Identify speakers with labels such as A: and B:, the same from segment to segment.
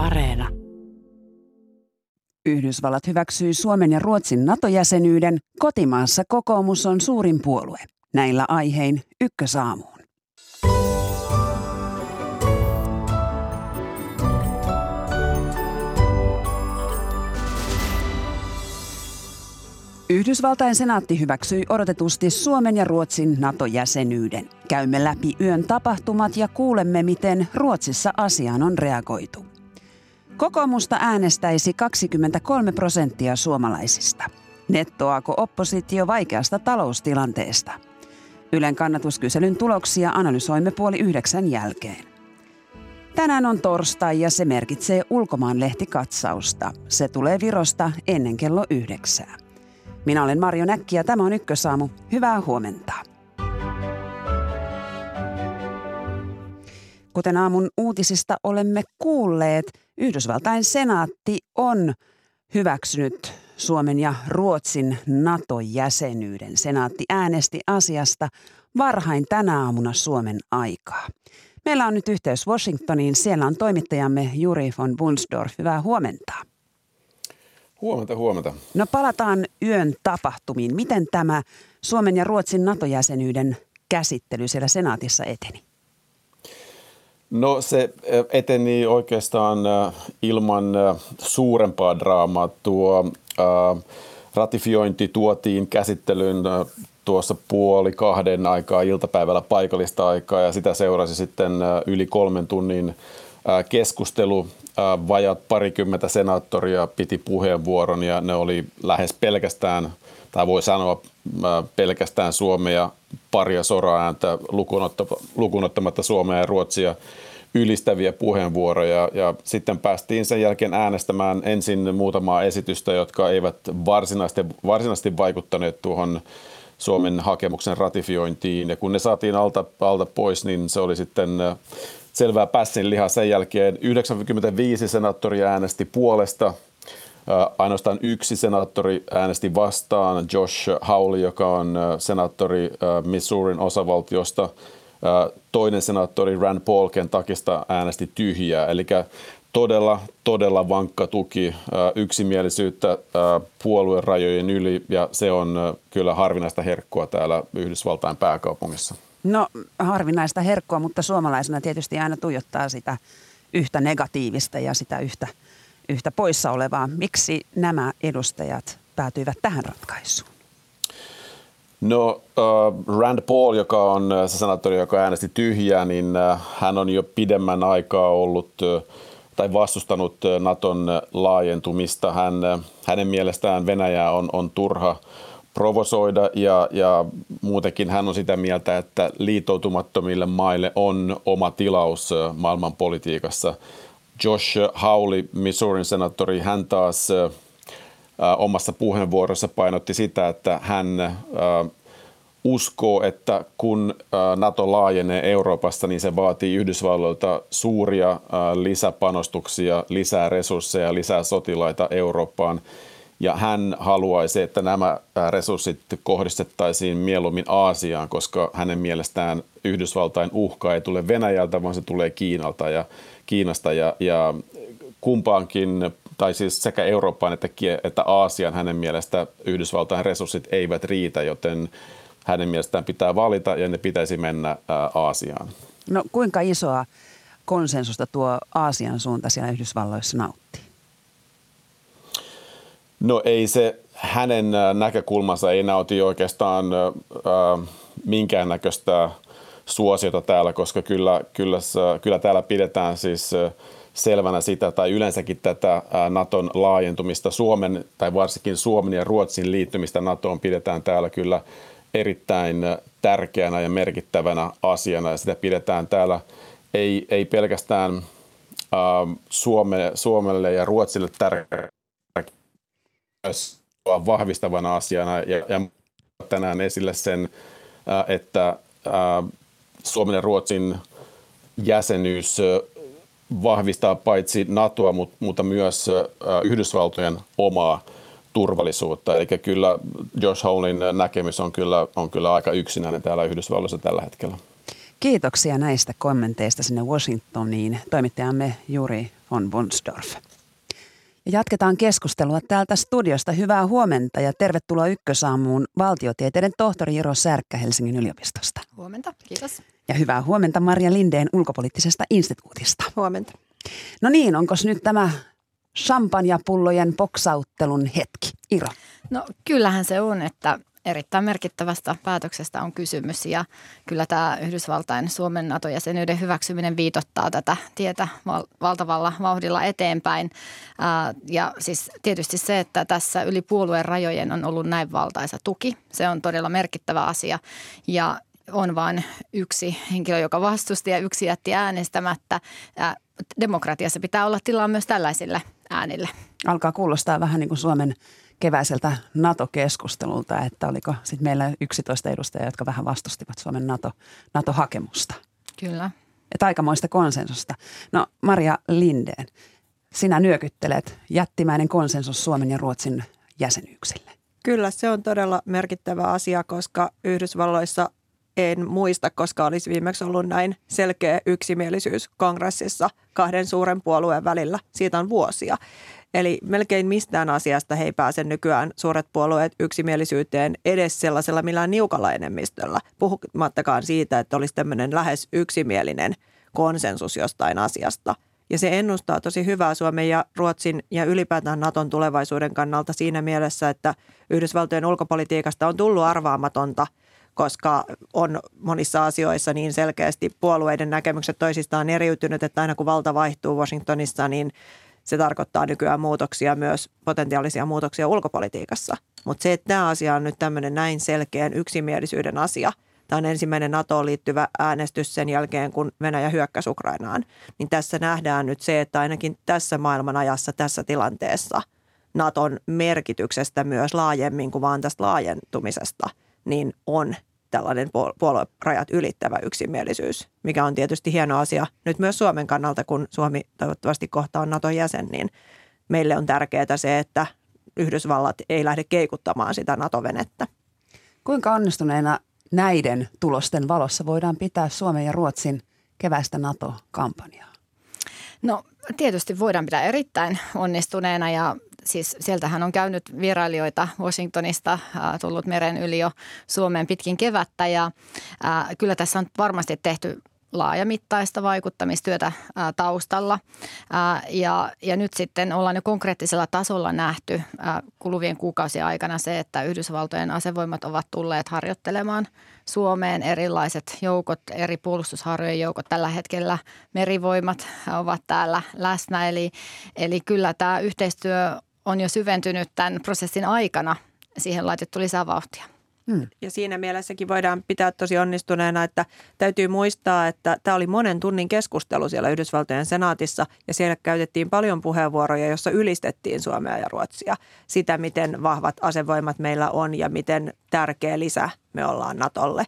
A: Areena.
B: Yhdysvallat hyväksyi Suomen ja Ruotsin NATO-jäsenyyden. Kotimaassa kokoomus on suurin puolue. Näillä aihein ykkösaamuun. Yhdysvaltain senaatti hyväksyi odotetusti Suomen ja Ruotsin NATO-jäsenyyden. Käymme läpi yön tapahtumat ja kuulemme, miten Ruotsissa asiaan on reagoitu. Kokoomusta äänestäisi 23 prosenttia suomalaisista. Nettoaako oppositio vaikeasta taloustilanteesta? Ylen kannatuskyselyn tuloksia analysoimme puoli yhdeksän jälkeen. Tänään on torstai ja se merkitsee ulkomaanlehtikatsausta. Se tulee Virosta ennen kello yhdeksää. Minä olen Marjo Näkki ja tämä on Ykkösaamu. Hyvää huomenta. Kuten aamun uutisista olemme kuulleet, Yhdysvaltain senaatti on hyväksynyt Suomen ja Ruotsin NATO-jäsenyyden. Senaatti äänesti asiasta varhain tänä aamuna Suomen aikaa. Meillä on nyt yhteys Washingtoniin. Siellä on toimittajamme Juri von Bunsdorf. Hyvää huomenta.
C: Huomenta, huomenta.
B: No palataan yön tapahtumiin. Miten tämä Suomen ja Ruotsin NATO-jäsenyyden käsittely siellä senaatissa eteni?
C: No se eteni oikeastaan ilman suurempaa draamaa. Tuo ratifiointi tuotiin käsittelyyn tuossa puoli kahden aikaa iltapäivällä paikallista aikaa ja sitä seurasi sitten yli kolmen tunnin keskustelu. Vajat parikymmentä senaattoria piti puheenvuoron ja ne oli lähes pelkästään, tai voi sanoa pelkästään Suomea paria soraääntä lukunottamatta Suomea ja Ruotsia ylistäviä puheenvuoroja. Ja sitten päästiin sen jälkeen äänestämään ensin muutamaa esitystä, jotka eivät varsinaisesti, varsinaisesti vaikuttaneet tuohon Suomen hakemuksen ratifiointiin. Ja kun ne saatiin alta, alta pois, niin se oli sitten selvää pässin liha. Sen jälkeen. 95 senaattoria äänesti puolesta, ainoastaan yksi senaattori äänesti vastaan, Josh Hawley, joka on senaattori Missourin osavaltiosta. Toinen senaattori Rand Paul Kentuckista äänesti tyhjää, eli todella, todella vankka tuki, yksimielisyyttä puolueen rajojen yli ja se on kyllä harvinaista herkkua täällä Yhdysvaltain pääkaupungissa.
B: No harvinaista herkkua, mutta suomalaisena tietysti aina tuijottaa sitä yhtä negatiivista ja sitä yhtä, yhtä poissa olevaa. Miksi nämä edustajat päätyivät tähän ratkaisuun?
C: No uh, Rand Paul, joka on se senaattori, joka äänesti tyhjää, niin uh, hän on jo pidemmän aikaa ollut tai vastustanut Naton laajentumista. Hän, hänen mielestään Venäjä on, on turha provosoida ja, ja muutenkin hän on sitä mieltä, että liitoutumattomille maille on oma tilaus maailman politiikassa. Josh Hawley, Missourin senaattori, hän taas omassa puheenvuorossa painotti sitä, että hän uskoo, että kun NATO laajenee Euroopassa, niin se vaatii Yhdysvalloilta suuria lisäpanostuksia, lisää resursseja, lisää sotilaita Eurooppaan. Ja hän haluaisi, että nämä resurssit kohdistettaisiin mieluummin Aasiaan, koska hänen mielestään Yhdysvaltain uhka ei tule Venäjältä, vaan se tulee Kiinalta ja Kiinasta. Ja, ja kumpaankin, tai siis sekä Eurooppaan että, että Aasian hänen mielestä Yhdysvaltain resurssit eivät riitä, joten hänen mielestään pitää valita ja ne pitäisi mennä Aasiaan.
B: No kuinka isoa konsensusta tuo Aasian suunta siellä Yhdysvalloissa nauttii?
C: No ei se hänen näkökulmansa ei nauti oikeastaan äh, minkäännäköistä suosiota täällä, koska kyllä, kyllä, kyllä täällä pidetään siis selvänä sitä tai yleensäkin tätä Naton laajentumista. Suomen tai varsinkin Suomen ja Ruotsin liittymistä NATOon pidetään täällä kyllä erittäin tärkeänä ja merkittävänä asiana. Ja sitä pidetään täällä ei, ei pelkästään äh, Suome, Suomelle ja Ruotsille tärkeänä myös vahvistavana asiana. Ja, ja tänään esille sen, äh, että äh, Suomen ja Ruotsin jäsenyys vahvistaa paitsi NATOa, mutta myös Yhdysvaltojen omaa turvallisuutta. Eli kyllä Josh Howlin näkemys on kyllä, on kyllä aika yksinäinen täällä Yhdysvalloissa tällä hetkellä.
B: Kiitoksia näistä kommenteista sinne Washingtoniin. Toimittajamme Juri von Bonsdorf. Ja jatketaan keskustelua täältä studiosta. Hyvää huomenta ja tervetuloa Ykkösaamuun valtiotieteiden tohtori Jiro Särkkä Helsingin yliopistosta.
A: Huomenta, kiitos.
B: Ja hyvää huomenta Maria Lindeen ulkopoliittisesta instituutista.
A: Huomenta.
B: No niin, onko nyt tämä champagnepullojen poksauttelun hetki? Iro.
A: No kyllähän se on, että erittäin merkittävästä päätöksestä on kysymys ja kyllä tämä Yhdysvaltain Suomen NATO-jäsenyyden hyväksyminen viitottaa tätä tietä val- valtavalla vauhdilla eteenpäin. Ää, ja siis tietysti se, että tässä yli puolueen rajojen on ollut näin valtaisa tuki, se on todella merkittävä asia ja on vain yksi henkilö, joka vastusti ja yksi jätti äänestämättä. Ää, demokratiassa pitää olla tilaa myös tällaisille äänille.
B: Alkaa kuulostaa vähän niin kuin Suomen keväiseltä NATO-keskustelulta, että oliko sitten meillä 11 edustajaa, jotka vähän vastustivat Suomen NATO, NATO-hakemusta.
A: Kyllä.
B: Että aikamoista konsensusta. No Maria Lindeen, sinä nyökyttelet jättimäinen konsensus Suomen ja Ruotsin jäsenyyksille.
D: Kyllä, se on todella merkittävä asia, koska Yhdysvalloissa en muista, koska olisi viimeksi ollut näin selkeä yksimielisyys kongressissa kahden suuren puolueen välillä. Siitä on vuosia. Eli melkein mistään asiasta he ei pääse nykyään suuret puolueet yksimielisyyteen edes sellaisella millään niukalla enemmistöllä, puhumattakaan siitä, että olisi tämmöinen lähes yksimielinen konsensus jostain asiasta. Ja se ennustaa tosi hyvää Suomen ja Ruotsin ja ylipäätään Naton tulevaisuuden kannalta siinä mielessä, että Yhdysvaltojen ulkopolitiikasta on tullut arvaamatonta – koska on monissa asioissa niin selkeästi puolueiden näkemykset toisistaan eriytynyt, että aina kun valta vaihtuu Washingtonissa, niin se tarkoittaa nykyään muutoksia myös potentiaalisia muutoksia ulkopolitiikassa. Mutta se, että tämä asia on nyt tämmöinen näin selkeän yksimielisyyden asia, tämä on ensimmäinen NATOon liittyvä äänestys sen jälkeen, kun Venäjä hyökkäsi Ukrainaan, niin tässä nähdään nyt se, että ainakin tässä maailman ajassa, tässä tilanteessa Naton merkityksestä myös laajemmin kuin vaan tästä laajentumisesta, niin on tällainen puoluerajat ylittävä yksimielisyys, mikä on tietysti hieno asia nyt myös Suomen kannalta, kun Suomi toivottavasti kohta on Naton jäsen, niin meille on tärkeää se, että Yhdysvallat ei lähde keikuttamaan sitä NATO-venettä.
B: Kuinka onnistuneena näiden tulosten valossa voidaan pitää Suomen ja Ruotsin keväistä NATO-kampanjaa?
A: No tietysti voidaan pitää erittäin onnistuneena ja siis sieltähän on käynyt vierailijoita Washingtonista, tullut meren yli jo Suomeen pitkin kevättä ja kyllä tässä on varmasti tehty laajamittaista vaikuttamistyötä ää, taustalla. Ja, ja nyt sitten ollaan jo konkreettisella tasolla nähty kuluvien kuukausien aikana se, että Yhdysvaltojen asevoimat ovat tulleet harjoittelemaan Suomeen erilaiset joukot, eri puolustusharjojen joukot. Tällä hetkellä merivoimat ovat täällä läsnä, eli, eli kyllä tämä yhteistyö on jo syventynyt tämän prosessin aikana. Siihen laitettu lisää vauhtia.
D: Hmm. Ja siinä mielessäkin voidaan pitää tosi onnistuneena, että täytyy muistaa, että tämä oli monen tunnin keskustelu siellä Yhdysvaltojen senaatissa ja siellä käytettiin paljon puheenvuoroja, jossa ylistettiin Suomea ja Ruotsia. Sitä, miten vahvat asevoimat meillä on ja miten tärkeä lisä me ollaan Natolle.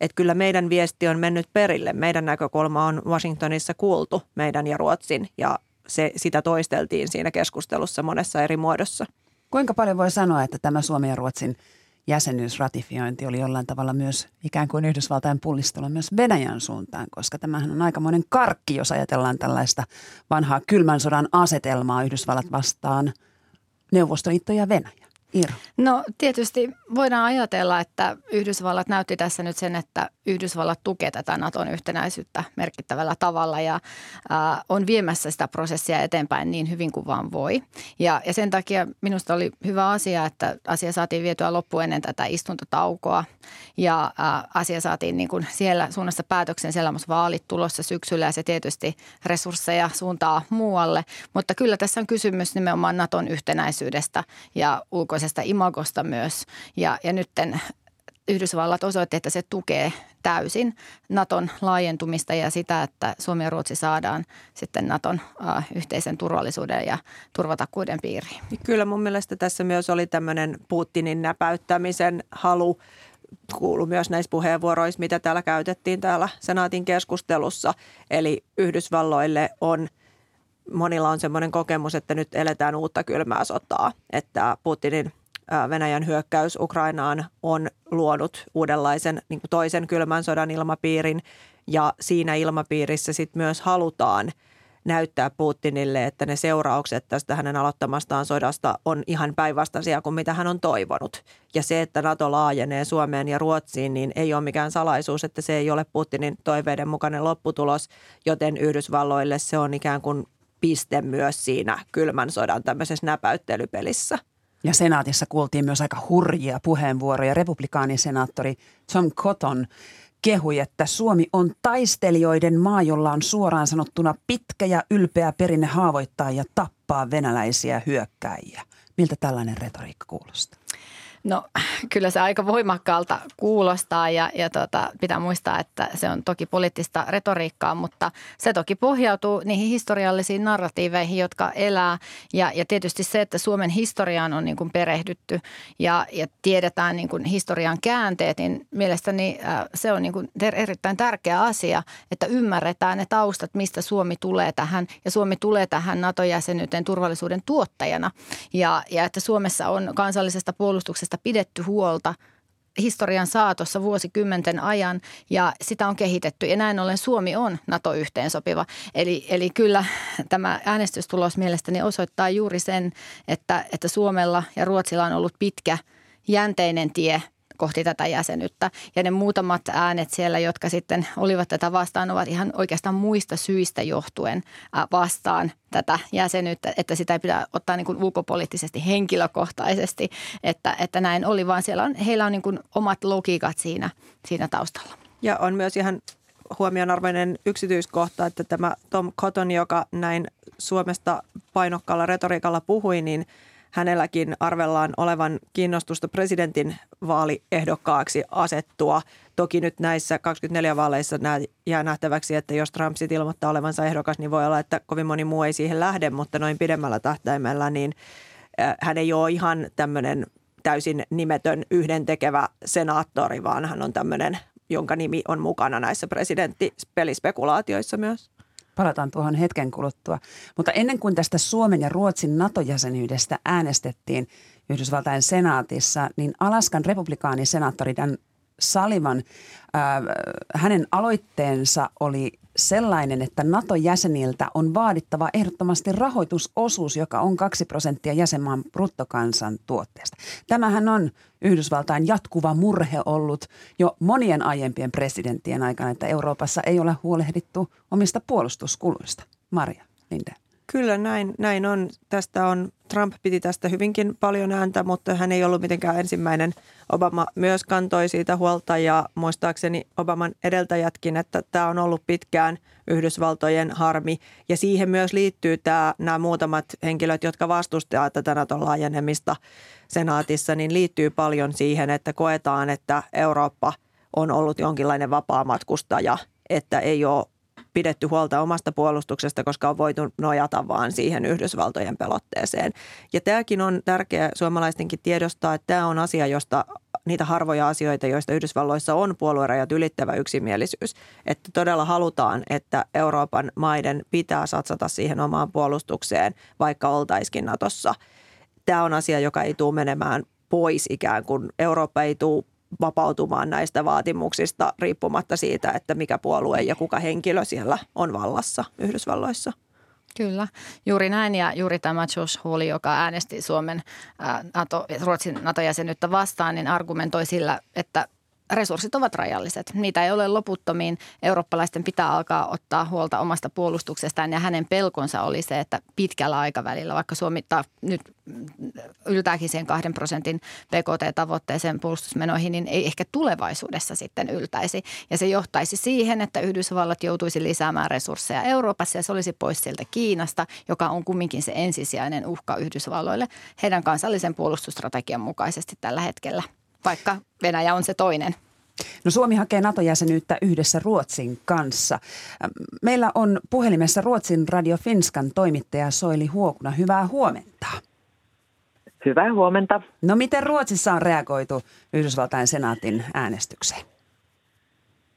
D: Että kyllä meidän viesti on mennyt perille. Meidän näkökulma on Washingtonissa kuultu meidän ja Ruotsin ja se, sitä toisteltiin siinä keskustelussa monessa eri muodossa.
B: Kuinka paljon voi sanoa, että tämä Suomen ja Ruotsin jäsenyysratifiointi oli jollain tavalla myös ikään kuin Yhdysvaltain pullistella myös Venäjän suuntaan, koska tämähän on aikamoinen karkki, jos ajatellaan tällaista vanhaa kylmän sodan asetelmaa Yhdysvallat vastaan Neuvostoliitto ja Venäjä. Iiro?
A: No tietysti voidaan ajatella, että Yhdysvallat näytti tässä nyt sen, että Yhdysvallat tukee tätä Naton yhtenäisyyttä merkittävällä tavalla ja äh, on viemässä sitä prosessia eteenpäin niin hyvin kuin vaan voi. Ja, ja sen takia minusta oli hyvä asia, että asia saatiin vietyä loppuun ennen tätä istuntotaukoa ja äh, asia saatiin niin kuin siellä suunnassa päätöksen siellä on vaalit tulossa syksyllä ja se tietysti resursseja suuntaa muualle. Mutta kyllä tässä on kysymys nimenomaan Naton yhtenäisyydestä ja ulkoisesta imagosta myös ja, ja nytten Yhdysvallat osoitti, että se tukee täysin Naton laajentumista ja sitä, että Suomi ja Ruotsi saadaan sitten Naton uh, yhteisen turvallisuuden ja turvatakuuden piiriin.
D: Kyllä mun mielestä tässä myös oli tämmöinen Putinin näpäyttämisen halu kuulu myös näissä puheenvuoroissa, mitä täällä käytettiin täällä senaatin keskustelussa. Eli Yhdysvalloille on, monilla on semmoinen kokemus, että nyt eletään uutta kylmää sotaa, että Putinin – Venäjän hyökkäys Ukrainaan on luonut uudenlaisen niin kuin toisen kylmän sodan ilmapiirin ja siinä ilmapiirissä sitten myös halutaan näyttää Putinille, että ne seuraukset tästä hänen aloittamastaan sodasta on ihan päinvastaisia kuin mitä hän on toivonut. Ja se, että NATO laajenee Suomeen ja Ruotsiin, niin ei ole mikään salaisuus, että se ei ole Putinin toiveiden mukainen lopputulos, joten Yhdysvalloille se on ikään kuin piste myös siinä kylmän sodan tämmöisessä näpäyttelypelissä.
B: Ja senaatissa kuultiin myös aika hurjia puheenvuoroja. Republikaanisenaattori Tom Cotton kehui, että Suomi on taistelijoiden maa, jolla on suoraan sanottuna pitkä ja ylpeä perinne haavoittaa ja tappaa venäläisiä hyökkäjiä. Miltä tällainen retoriikka kuulostaa?
A: No kyllä se aika voimakkaalta kuulostaa ja, ja tota, pitää muistaa, että se on toki poliittista retoriikkaa, mutta se toki pohjautuu niihin historiallisiin narratiiveihin, jotka elää. Ja, ja tietysti se, että Suomen historiaan on niin kuin perehdytty ja, ja tiedetään niin kuin historian käänteet, niin mielestäni äh, se on niin kuin erittäin tärkeä asia, että ymmärretään ne taustat, mistä Suomi tulee tähän. Ja Suomi tulee tähän NATO-jäsenyyteen turvallisuuden tuottajana ja, ja että Suomessa on kansallisesta puolustuksesta asiasta pidetty huolta historian saatossa vuosikymmenten ajan ja sitä on kehitetty. Ja näin ollen Suomi on NATO-yhteensopiva. Eli, eli kyllä tämä äänestystulos mielestäni osoittaa juuri sen, että, että Suomella ja Ruotsilla on ollut pitkä jänteinen tie – kohti tätä jäsenyyttä. Ja ne muutamat äänet siellä, jotka sitten olivat tätä vastaan, ovat ihan oikeastaan muista syistä johtuen vastaan tätä jäsenyyttä, että sitä ei pidä ottaa niin kuin ulkopoliittisesti henkilökohtaisesti, että, että näin oli, vaan siellä on, heillä on niin kuin omat logiikat siinä, siinä taustalla.
D: Ja on myös ihan huomionarvoinen yksityiskohta, että tämä Tom Cotton, joka näin Suomesta painokkaalla retoriikalla puhui, niin – hänelläkin arvellaan olevan kiinnostusta presidentin vaaliehdokkaaksi asettua. Toki nyt näissä 24 vaaleissa jää nähtäväksi, että jos Trump sitten ilmoittaa olevansa ehdokas, niin voi olla, että kovin moni muu ei siihen lähde, mutta noin pidemmällä tähtäimellä niin hän ei ole ihan tämmöinen täysin nimetön yhdentekevä senaattori, vaan hän on tämmöinen, jonka nimi on mukana näissä presidenttispelispekulaatioissa myös.
B: Palataan tuohon hetken kuluttua. Mutta ennen kuin tästä Suomen ja Ruotsin NATO-jäsenyydestä äänestettiin Yhdysvaltain senaatissa, niin Alaskan republikaanisenaattori Dan Salivan, äh, hänen aloitteensa oli sellainen, että NATO-jäseniltä on vaadittava ehdottomasti rahoitusosuus, joka on 2 prosenttia jäsenmaan bruttokansantuotteesta. Tämähän on Yhdysvaltain jatkuva murhe ollut jo monien aiempien presidenttien aikana, että Euroopassa ei ole huolehdittu omista puolustuskuluista. Maria Lindeen.
D: Kyllä näin, näin on. Tästä on, Trump piti tästä hyvinkin paljon ääntä, mutta hän ei ollut mitenkään ensimmäinen. Obama myös kantoi siitä huolta ja muistaakseni Obaman edeltäjätkin, että tämä on ollut pitkään Yhdysvaltojen harmi. Ja siihen myös liittyy tämä, nämä muutamat henkilöt, jotka vastustavat tätä Naton laajenemista senaatissa, niin liittyy paljon siihen, että koetaan, että Eurooppa on ollut jonkinlainen vapaa matkustaja, että ei ole pidetty huolta omasta puolustuksesta, koska on voitu nojata vaan siihen Yhdysvaltojen pelotteeseen. Ja tämäkin on tärkeää suomalaistenkin tiedostaa, että tämä on asia, josta niitä harvoja asioita, joista Yhdysvalloissa on puoluerajat ylittävä yksimielisyys. Että todella halutaan, että Euroopan maiden pitää satsata siihen omaan puolustukseen, vaikka oltaiskin Natossa. Tämä on asia, joka ei tule menemään pois ikään kuin. Eurooppa ei tule vapautumaan näistä vaatimuksista riippumatta siitä, että mikä puolue ja kuka henkilö siellä on vallassa Yhdysvalloissa.
A: Kyllä, juuri näin ja juuri tämä Josh Hawley, joka äänesti Suomen NATO, Ruotsin NATO-jäsenyyttä vastaan, niin argumentoi sillä, että resurssit ovat rajalliset. Niitä ei ole loputtomiin. Eurooppalaisten pitää alkaa ottaa huolta omasta puolustuksestaan ja hänen pelkonsa oli se, että pitkällä aikavälillä, vaikka Suomi ta, nyt yltääkin siihen kahden prosentin PKT-tavoitteeseen puolustusmenoihin, niin ei ehkä tulevaisuudessa sitten yltäisi. Ja se johtaisi siihen, että Yhdysvallat joutuisi lisäämään resursseja Euroopassa ja se olisi pois sieltä Kiinasta, joka on kumminkin se ensisijainen uhka Yhdysvalloille heidän kansallisen puolustusstrategian mukaisesti tällä hetkellä vaikka Venäjä on se toinen.
B: No Suomi hakee NATO-jäsenyyttä yhdessä Ruotsin kanssa. Meillä on puhelimessa Ruotsin Radio Finskan toimittaja Soili Huokuna. Hyvää huomenta.
E: Hyvää huomenta.
B: No miten Ruotsissa on reagoitu Yhdysvaltain senaatin äänestykseen?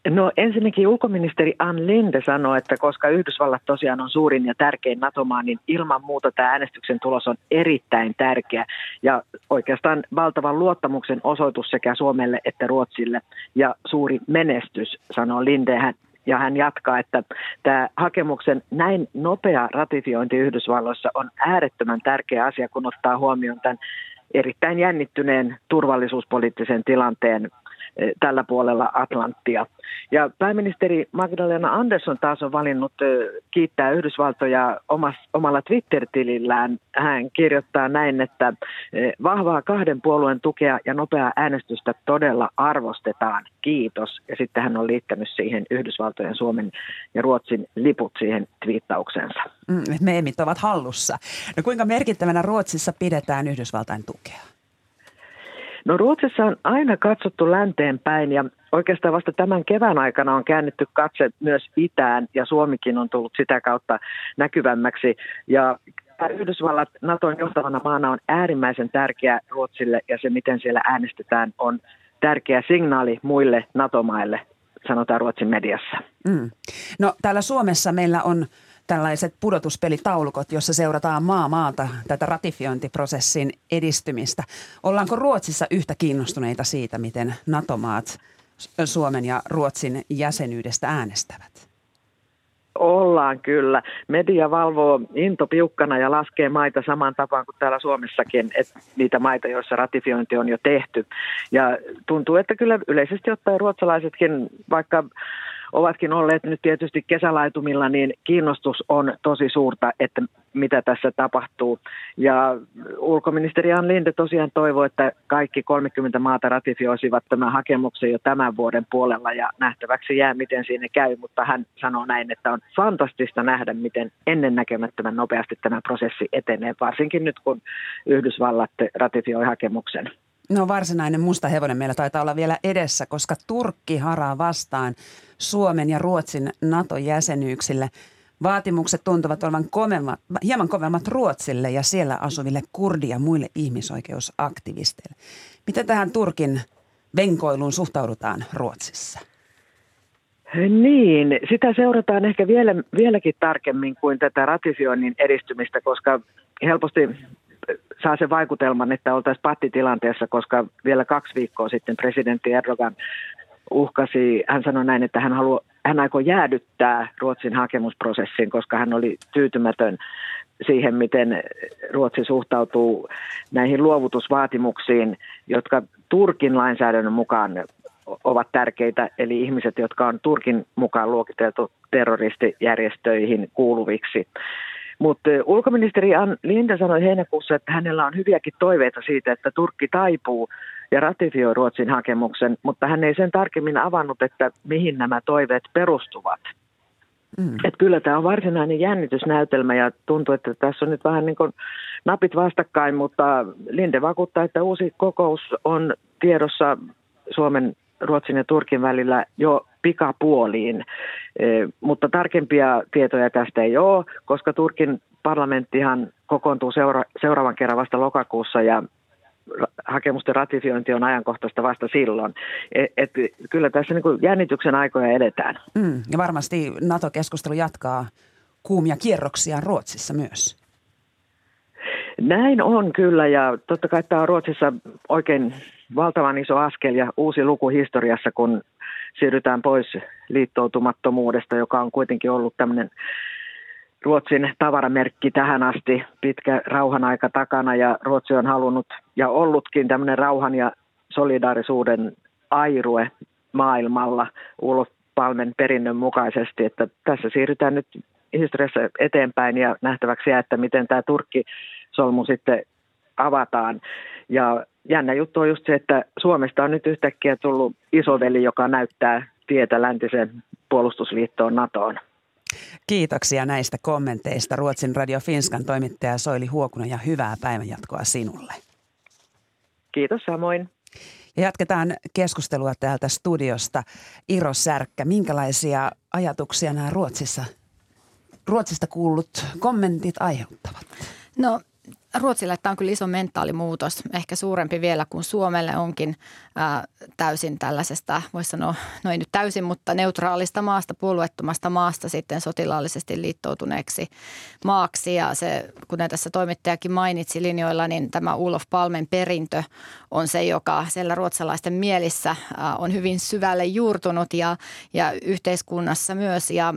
E: No ensinnäkin ulkoministeri Ann Linde sanoi, että koska Yhdysvallat tosiaan on suurin ja tärkein NATO-maa, niin ilman muuta tämä äänestyksen tulos on erittäin tärkeä ja oikeastaan valtavan luottamuksen osoitus sekä Suomelle että Ruotsille ja suuri menestys, sanoo Linde. Ja hän jatkaa, että tämä hakemuksen näin nopea ratifiointi Yhdysvalloissa on äärettömän tärkeä asia, kun ottaa huomioon tämän erittäin jännittyneen turvallisuuspoliittisen tilanteen tällä puolella Atlanttia. Ja pääministeri Magdalena Andersson taas on valinnut eh, kiittää Yhdysvaltoja omalla Twitter-tilillään. Hän kirjoittaa näin, että eh, vahvaa kahden puolueen tukea ja nopeaa äänestystä todella arvostetaan. Kiitos. Ja sitten hän on liittänyt siihen Yhdysvaltojen, Suomen ja Ruotsin liput siihen twiittauksensa.
B: Mm, meemit ovat hallussa. No kuinka merkittävänä Ruotsissa pidetään Yhdysvaltain tukea?
E: No Ruotsissa on aina katsottu länteen päin ja oikeastaan vasta tämän kevään aikana on käännetty katse myös itään ja Suomikin on tullut sitä kautta näkyvämmäksi. Ja Yhdysvallat Naton johtavana maana on äärimmäisen tärkeä Ruotsille ja se miten siellä äänestetään on tärkeä signaali muille NATO-maille, sanotaan Ruotsin mediassa. Mm.
B: No täällä Suomessa meillä on tällaiset pudotuspelitaulukot, jossa seurataan maa maata tätä ratifiointiprosessin edistymistä. Ollaanko Ruotsissa yhtä kiinnostuneita siitä, miten NATO-maat Suomen ja Ruotsin jäsenyydestä äänestävät?
E: Ollaan kyllä. Media valvoo into piukkana ja laskee maita samaan tapaan kuin täällä Suomessakin, että niitä maita, joissa ratifiointi on jo tehty. Ja tuntuu, että kyllä yleisesti ottaen ruotsalaisetkin, vaikka ovatkin olleet nyt tietysti kesälaitumilla, niin kiinnostus on tosi suurta, että mitä tässä tapahtuu. Ja ulkoministeri Ann Linde tosiaan toivoi, että kaikki 30 maata ratifioisivat tämän hakemuksen jo tämän vuoden puolella ja nähtäväksi jää, miten siinä käy, mutta hän sanoo näin, että on fantastista nähdä, miten ennennäkemättömän nopeasti tämä prosessi etenee, varsinkin nyt kun Yhdysvallat ratifioi hakemuksen.
B: No varsinainen musta hevonen meillä taitaa olla vielä edessä, koska Turkki haraa vastaan Suomen ja Ruotsin NATO-jäsenyyksille. Vaatimukset tuntuvat olevan kovemmat, hieman kovemmat Ruotsille ja siellä asuville kurdi- ja muille ihmisoikeusaktivisteille. Miten tähän Turkin venkoiluun suhtaudutaan Ruotsissa?
E: Niin, sitä seurataan ehkä vielä, vieläkin tarkemmin kuin tätä ratifioinnin edistymistä, koska helposti saa se vaikutelman, että oltaisiin pattitilanteessa, koska vielä kaksi viikkoa sitten presidentti Erdogan uhkasi, hän sanoi näin, että hän, haluaa, hän aikoo jäädyttää Ruotsin hakemusprosessin, koska hän oli tyytymätön siihen, miten Ruotsi suhtautuu näihin luovutusvaatimuksiin, jotka Turkin lainsäädännön mukaan ovat tärkeitä, eli ihmiset, jotka on Turkin mukaan luokiteltu terroristijärjestöihin kuuluviksi. Mutta ulkoministeri Ann Linde sanoi heinäkuussa, että hänellä on hyviäkin toiveita siitä, että Turkki taipuu ja ratifioi Ruotsin hakemuksen, mutta hän ei sen tarkemmin avannut, että mihin nämä toiveet perustuvat. Mm. Et kyllä tämä on varsinainen jännitysnäytelmä ja tuntuu, että tässä on nyt vähän niin kuin napit vastakkain, mutta Linde vakuuttaa, että uusi kokous on tiedossa Suomen, Ruotsin ja Turkin välillä jo pikapuoliin, mutta tarkempia tietoja tästä ei ole, koska Turkin parlamenttihan kokoontuu seura- seuraavan kerran vasta lokakuussa ja hakemusten ratifiointi on ajankohtaista vasta silloin. Et, et, kyllä tässä niin jännityksen aikoja edetään.
B: Mm, ja varmasti NATO-keskustelu jatkaa kuumia kierroksia Ruotsissa myös.
E: Näin on kyllä ja totta kai tämä on Ruotsissa oikein valtavan iso askel ja uusi luku historiassa, kun siirrytään pois liittoutumattomuudesta, joka on kuitenkin ollut tämmöinen Ruotsin tavaramerkki tähän asti, pitkä rauhan aika takana ja Ruotsi on halunnut ja ollutkin tämmöinen rauhan ja solidaarisuuden airue maailmalla Ulof Palmen perinnön mukaisesti, että tässä siirrytään nyt historiassa eteenpäin ja nähtäväksi jää, että miten tämä Turkki-solmu sitten avataan. Ja jännä juttu on just se, että Suomesta on nyt yhtäkkiä tullut isoveli, joka näyttää tietä läntisen puolustusliittoon NATOon.
B: Kiitoksia näistä kommenteista Ruotsin Radio Finskan toimittaja Soili Huokunen ja hyvää päivänjatkoa sinulle.
E: Kiitos samoin.
B: Ja jatketaan keskustelua täältä studiosta. Iro Särkkä, minkälaisia ajatuksia nämä Ruotsissa, Ruotsista kuullut kommentit aiheuttavat?
A: No Ruotsille tämä on kyllä iso mentaalimuutos, ehkä suurempi vielä kuin Suomelle onkin ää, täysin tällaisesta, voisi sanoa, no ei nyt täysin, mutta neutraalista maasta, puolueettomasta maasta sitten sotilaallisesti liittoutuneeksi maaksi. Ja se, kuten tässä toimittajakin mainitsi linjoilla, niin tämä Ulof Palmen perintö on se, joka siellä ruotsalaisten mielissä ää, on hyvin syvälle juurtunut ja, ja yhteiskunnassa myös. Ja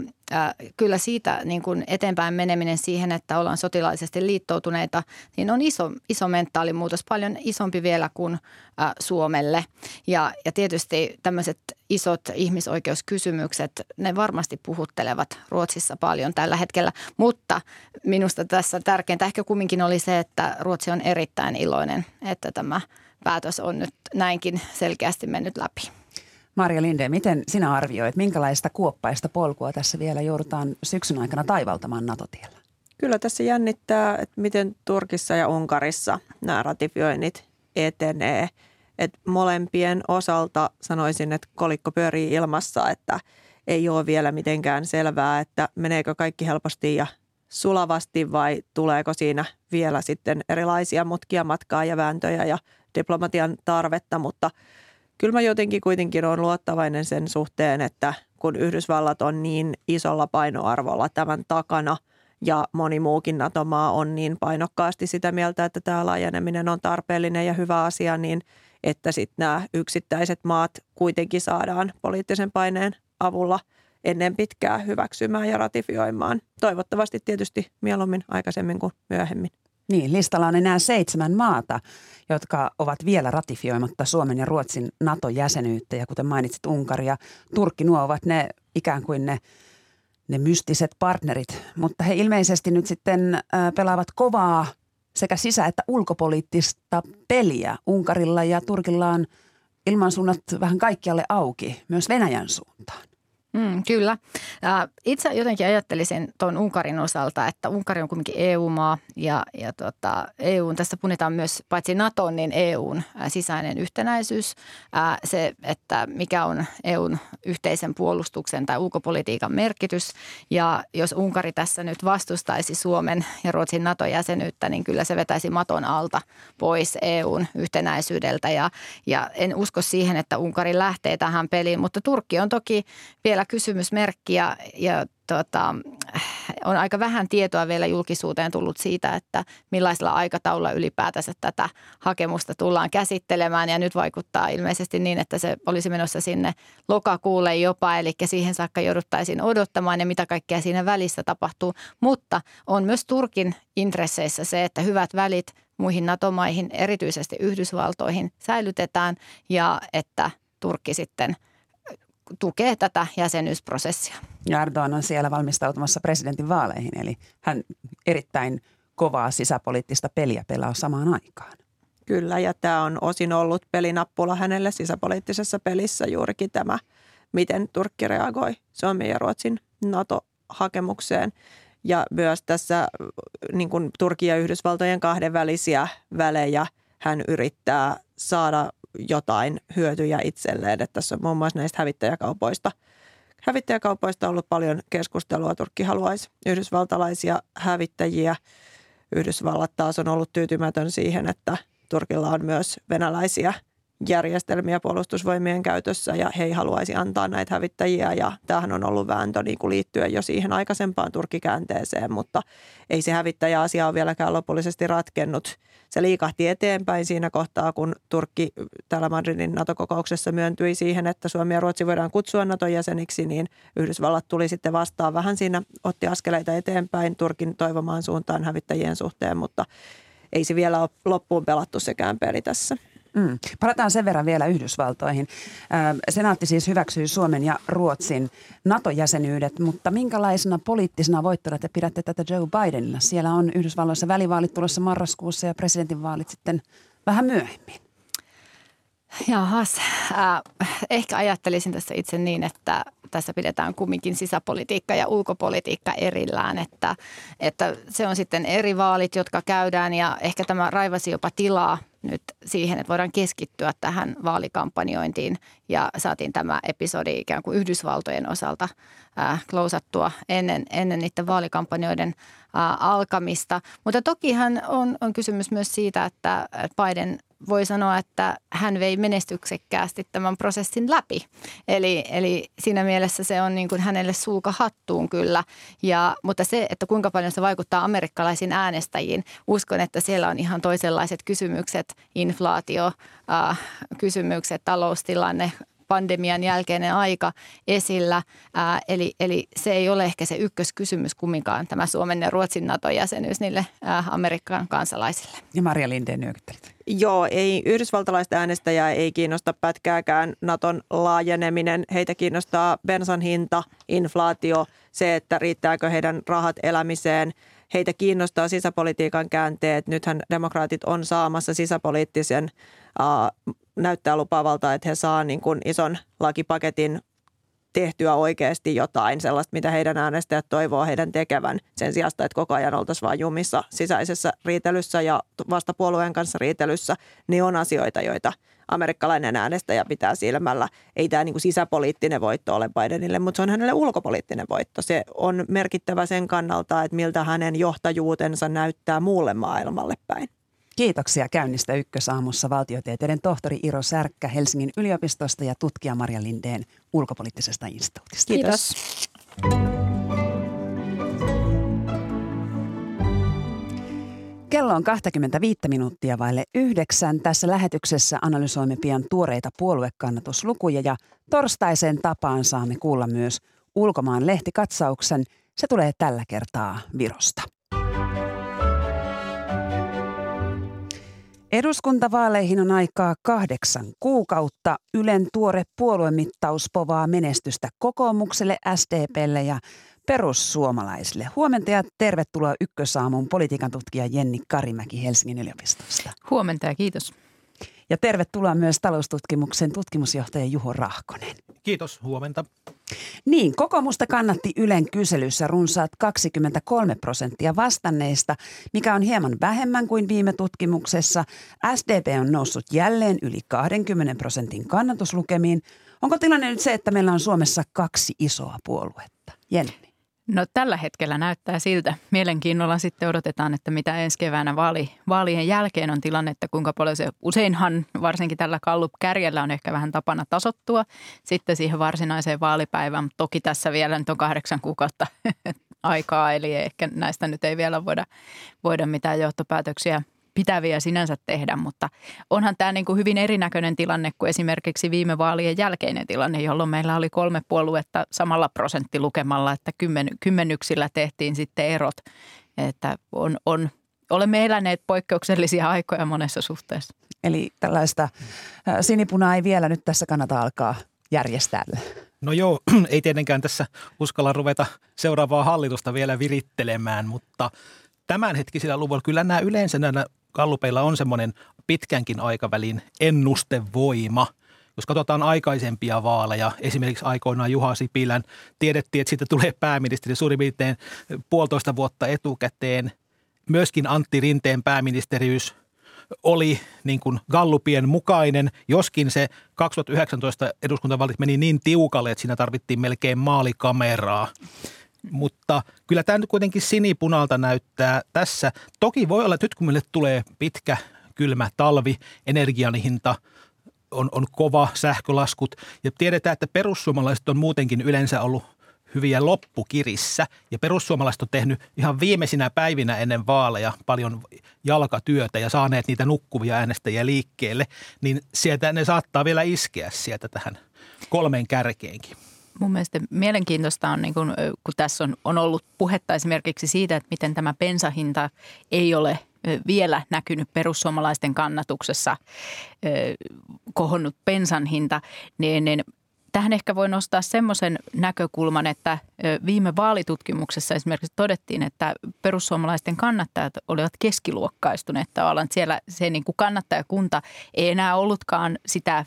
A: kyllä siitä niin kuin eteenpäin meneminen siihen, että ollaan sotilaisesti liittoutuneita, niin on iso, iso mentaalimuutos, paljon isompi vielä kuin Suomelle. Ja, ja tietysti tämmöiset isot ihmisoikeuskysymykset, ne varmasti puhuttelevat Ruotsissa paljon tällä hetkellä, mutta minusta tässä tärkeintä ehkä kumminkin oli se, että Ruotsi on erittäin iloinen, että tämä päätös on nyt näinkin selkeästi mennyt läpi.
B: Marja Linde, miten sinä arvioit, minkälaista kuoppaista polkua tässä vielä joudutaan syksyn aikana taivaltamaan NATO-tiellä?
D: Kyllä tässä jännittää, että miten Turkissa ja Unkarissa nämä ratifioinnit etenee. Et molempien osalta sanoisin, että kolikko pyörii ilmassa, että ei ole vielä mitenkään selvää, että meneekö kaikki helposti ja sulavasti vai tuleeko siinä vielä sitten erilaisia mutkia matkaa ja vääntöjä ja diplomatian tarvetta, mutta – kyllä mä jotenkin kuitenkin olen luottavainen sen suhteen, että kun Yhdysvallat on niin isolla painoarvolla tämän takana ja moni muukin NATO-maa on niin painokkaasti sitä mieltä, että tämä laajeneminen on tarpeellinen ja hyvä asia, niin että sitten nämä yksittäiset maat kuitenkin saadaan poliittisen paineen avulla ennen pitkää hyväksymään ja ratifioimaan. Toivottavasti tietysti mieluummin aikaisemmin kuin myöhemmin.
B: Niin, listalla on enää seitsemän maata, jotka ovat vielä ratifioimatta Suomen ja Ruotsin NATO-jäsenyyttä. Ja kuten mainitsit, Unkari ja Turkki, nuo ovat ne ikään kuin ne, ne mystiset partnerit. Mutta he ilmeisesti nyt sitten pelaavat kovaa sekä sisä- että ulkopoliittista peliä. Unkarilla ja Turkilla on ilmansuunnat vähän kaikkialle auki, myös Venäjän suuntaan.
A: Mm, kyllä. Itse jotenkin ajattelisin tuon Unkarin osalta, että Unkari on kuitenkin EU-maa ja, ja tota, EUn, tässä punnitaan myös paitsi NATO, niin EUn sisäinen yhtenäisyys. Se, että mikä on EUn yhteisen puolustuksen tai ulkopolitiikan merkitys. Ja jos Unkari tässä nyt vastustaisi Suomen ja Ruotsin NATO-jäsenyyttä, niin kyllä se vetäisi maton alta pois EUn yhtenäisyydeltä. Ja, ja en usko siihen, että Unkari lähtee tähän peliin, mutta Turkki on toki vielä vielä kysymysmerkki ja, ja tota, on aika vähän tietoa vielä julkisuuteen tullut siitä, että millaisella aikataululla ylipäätänsä tätä hakemusta tullaan käsittelemään. Ja nyt vaikuttaa ilmeisesti niin, että se olisi menossa sinne lokakuulle jopa, eli siihen saakka jouduttaisiin odottamaan ja mitä kaikkea siinä välissä tapahtuu. Mutta on myös Turkin intresseissä se, että hyvät välit muihin NATO-maihin, erityisesti Yhdysvaltoihin, säilytetään ja että Turkki sitten – tukee tätä jäsenyysprosessia.
B: Ja Erdogan on siellä valmistautumassa presidentin vaaleihin, eli hän erittäin kovaa sisäpoliittista peliä pelaa samaan aikaan.
D: Kyllä, ja tämä on osin ollut pelinappula hänelle sisäpoliittisessa pelissä juurikin tämä, miten Turkki reagoi Suomen ja Ruotsin NATO-hakemukseen. Ja myös tässä niin kuin Turkin ja Yhdysvaltojen kahdenvälisiä välejä hän yrittää saada jotain hyötyjä itselleen. Että tässä on muun muassa näistä hävittäjäkaupoista. Hävittäjäkaupoista on ollut paljon keskustelua. Turkki haluaisi yhdysvaltalaisia hävittäjiä. Yhdysvallat taas on ollut tyytymätön siihen, että Turkilla on myös venäläisiä – järjestelmiä puolustusvoimien käytössä ja he ei haluaisi antaa näitä hävittäjiä ja tämähän on ollut vääntö niin kuin liittyen jo siihen aikaisempaan turkikäänteeseen, mutta ei se hävittäjäasia ole vieläkään lopullisesti ratkennut. Se liikahti eteenpäin siinä kohtaa, kun Turkki täällä Madridin NATO-kokouksessa myöntyi siihen, että Suomi ja Ruotsi voidaan kutsua NATO-jäseniksi, niin Yhdysvallat tuli sitten vastaan vähän siinä, otti askeleita eteenpäin Turkin toivomaan suuntaan hävittäjien suhteen, mutta ei se vielä ole loppuun pelattu sekään peli tässä.
B: Mm. Palataan sen verran vielä Yhdysvaltoihin. Senaatti siis hyväksyy Suomen ja Ruotsin NATO-jäsenyydet, mutta minkälaisena poliittisena voittona te pidätte tätä Joe Bidenilla? Siellä on Yhdysvalloissa välivaalit tulossa marraskuussa ja presidentinvaalit sitten vähän myöhemmin.
A: Jahas, ehkä ajattelisin tässä itse niin, että tässä pidetään kumminkin sisäpolitiikka ja ulkopolitiikka erillään, että, että se on sitten eri vaalit, jotka käydään ja ehkä tämä raivasi jopa tilaa nyt siihen, että voidaan keskittyä tähän vaalikampanjointiin ja saatiin tämä episodi ikään kuin Yhdysvaltojen osalta klousattua ennen, ennen niiden vaalikampanjoiden äh, alkamista. Mutta tokihan on, on kysymys myös siitä, että Biden voi sanoa, että hän vei menestyksekkäästi tämän prosessin läpi. Eli, eli siinä mielessä se on niin kuin hänelle sulka hattuun kyllä. Ja, mutta se, että kuinka paljon se vaikuttaa amerikkalaisiin äänestäjiin, uskon, että siellä on ihan toisenlaiset kysymykset, inflaatio, äh, kysymykset, taloustilanne, pandemian jälkeinen aika esillä. Ää, eli, eli se ei ole ehkä se ykköskysymys kumminkaan tämä Suomen ja Ruotsin NATO-jäsenyys niille ää, Amerikan kansalaisille.
B: Ja Maria Lindeen nyökyttelit.
D: Joo, ei yhdysvaltalaista äänestäjää ei kiinnosta pätkääkään Naton laajeneminen. Heitä kiinnostaa bensan hinta, inflaatio, se, että riittääkö heidän rahat elämiseen. Heitä kiinnostaa sisäpolitiikan käänteet. Nythän demokraatit on saamassa sisäpoliittisen uh, näyttää lupaavalta, että he saa niin kuin ison lakipaketin tehtyä oikeasti jotain sellaista, mitä heidän äänestäjät toivoo heidän tekevän sen sijaan, että koko ajan oltaisiin vain jumissa sisäisessä riitelyssä ja vastapuolueen kanssa riitelyssä, niin on asioita, joita amerikkalainen äänestäjä pitää silmällä. Ei tämä niin kuin sisäpoliittinen voitto ole Bidenille, mutta se on hänelle ulkopoliittinen voitto. Se on merkittävä sen kannalta, että miltä hänen johtajuutensa näyttää muulle maailmalle päin.
B: Kiitoksia käynnistä ykkösaamussa valtiotieteiden tohtori Iro Särkkä Helsingin yliopistosta ja tutkija Maria Lindeen ulkopoliittisesta instituutista.
A: Kiitos.
B: Kello on 25 minuuttia vaille yhdeksän. Tässä lähetyksessä analysoimme pian tuoreita puoluekannatuslukuja ja torstaiseen tapaan saamme kuulla myös ulkomaan lehtikatsauksen. Se tulee tällä kertaa Virosta. Eduskuntavaaleihin on aikaa kahdeksan kuukautta. Ylen tuore puoluemittaus povaa menestystä kokoomukselle, SDPlle ja perussuomalaisille. Huomenta ja tervetuloa Ykkösaamun politiikan tutkija Jenni Karimäki Helsingin yliopistosta.
F: Huomenta ja kiitos.
B: Ja tervetuloa myös taloustutkimuksen tutkimusjohtaja Juho Rahkonen.
G: Kiitos, huomenta.
B: Niin, kokoomusta kannatti Ylen kyselyssä runsaat 23 prosenttia vastanneista, mikä on hieman vähemmän kuin viime tutkimuksessa. SDP on noussut jälleen yli 20 prosentin kannatuslukemiin. Onko tilanne nyt se, että meillä on Suomessa kaksi isoa puoluetta? Jenni.
F: No tällä hetkellä näyttää siltä. Mielenkiinnolla sitten odotetaan, että mitä ensi keväänä vaali, vaalien jälkeen on tilanne, että kuinka paljon se useinhan, varsinkin tällä Kallup-kärjellä on ehkä vähän tapana tasottua sitten siihen varsinaiseen vaalipäivään. Toki tässä vielä nyt on kahdeksan kuukautta aikaa, eli ehkä näistä nyt ei vielä voida, voida mitään johtopäätöksiä pitäviä sinänsä tehdä, mutta onhan tämä niin kuin hyvin erinäköinen tilanne kuin esimerkiksi viime vaalien jälkeinen tilanne, jolloin meillä oli kolme puoluetta samalla prosenttilukemalla, että kymmen, kymmenyksillä tehtiin sitten erot, että on, on olemme eläneet poikkeuksellisia aikoja monessa suhteessa.
B: Eli tällaista sinipunaa ei vielä nyt tässä kannata alkaa järjestää.
G: No joo, ei tietenkään tässä uskalla ruveta seuraavaa hallitusta vielä virittelemään, mutta tämänhetkisillä luvuilla kyllä nämä yleensä näillä kallupeilla on semmoinen pitkänkin aikavälin ennustevoima. Jos katsotaan aikaisempia vaaleja, esimerkiksi aikoinaan Juha Sipilän, tiedettiin, että siitä tulee pääministeri suurin piirtein puolitoista vuotta etukäteen. Myöskin Antti Rinteen pääministeriys oli niin kuin Gallupien mukainen, joskin se 2019 eduskuntavalit meni niin tiukalle, että siinä tarvittiin melkein maalikameraa. Mutta kyllä tämä nyt kuitenkin sinipunalta näyttää tässä. Toki voi olla, että nyt kun meille tulee pitkä, kylmä talvi, energian hinta on, on kova, sähkölaskut ja tiedetään, että perussuomalaiset on muutenkin yleensä ollut hyviä loppukirissä. Ja perussuomalaiset on tehnyt ihan viimeisinä päivinä ennen vaaleja paljon jalkatyötä ja saaneet niitä nukkuvia äänestäjiä liikkeelle, niin sieltä ne saattaa vielä iskeä sieltä tähän kolmen kärkeenkin.
F: Mun mielestä mielenkiintoista on, niin kun, kun tässä on, on ollut puhetta esimerkiksi siitä, että miten tämä bensahinta ei ole vielä näkynyt perussuomalaisten kannatuksessa kohonnut bensan hinta, niin, niin Tähän ehkä voi nostaa semmoisen näkökulman, että viime vaalitutkimuksessa esimerkiksi todettiin, että perussuomalaisten kannattajat olivat keskiluokkaistuneet tavallaan. Siellä se niin kuin kannattajakunta ei enää ollutkaan sitä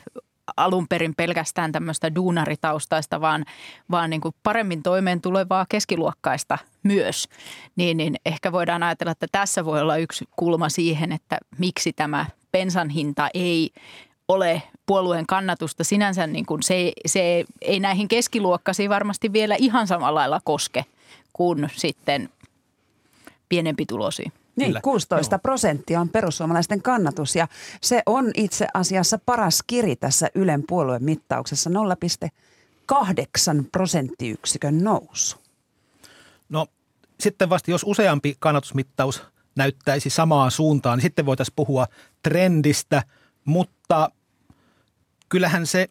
F: alun perin pelkästään tämmöistä duunaritaustaista, vaan, vaan niin kuin paremmin toimeen tulevaa keskiluokkaista myös. Niin, niin ehkä voidaan ajatella, että tässä voi olla yksi kulma siihen, että miksi tämä pensan hinta ei ole puolueen kannatusta sinänsä, niin kuin se, se ei näihin keskiluokkasiin varmasti vielä ihan samalla lailla koske kuin sitten pienempi tulosi.
B: Niin, Kyllä. 16 prosenttia on perussuomalaisten kannatus ja se on itse asiassa paras kiri tässä Ylen puolueen mittauksessa 0,8 prosenttiyksikön nousu.
G: No sitten vasta jos useampi kannatusmittaus näyttäisi samaan suuntaan, niin sitten voitaisiin puhua trendistä, mutta kyllähän se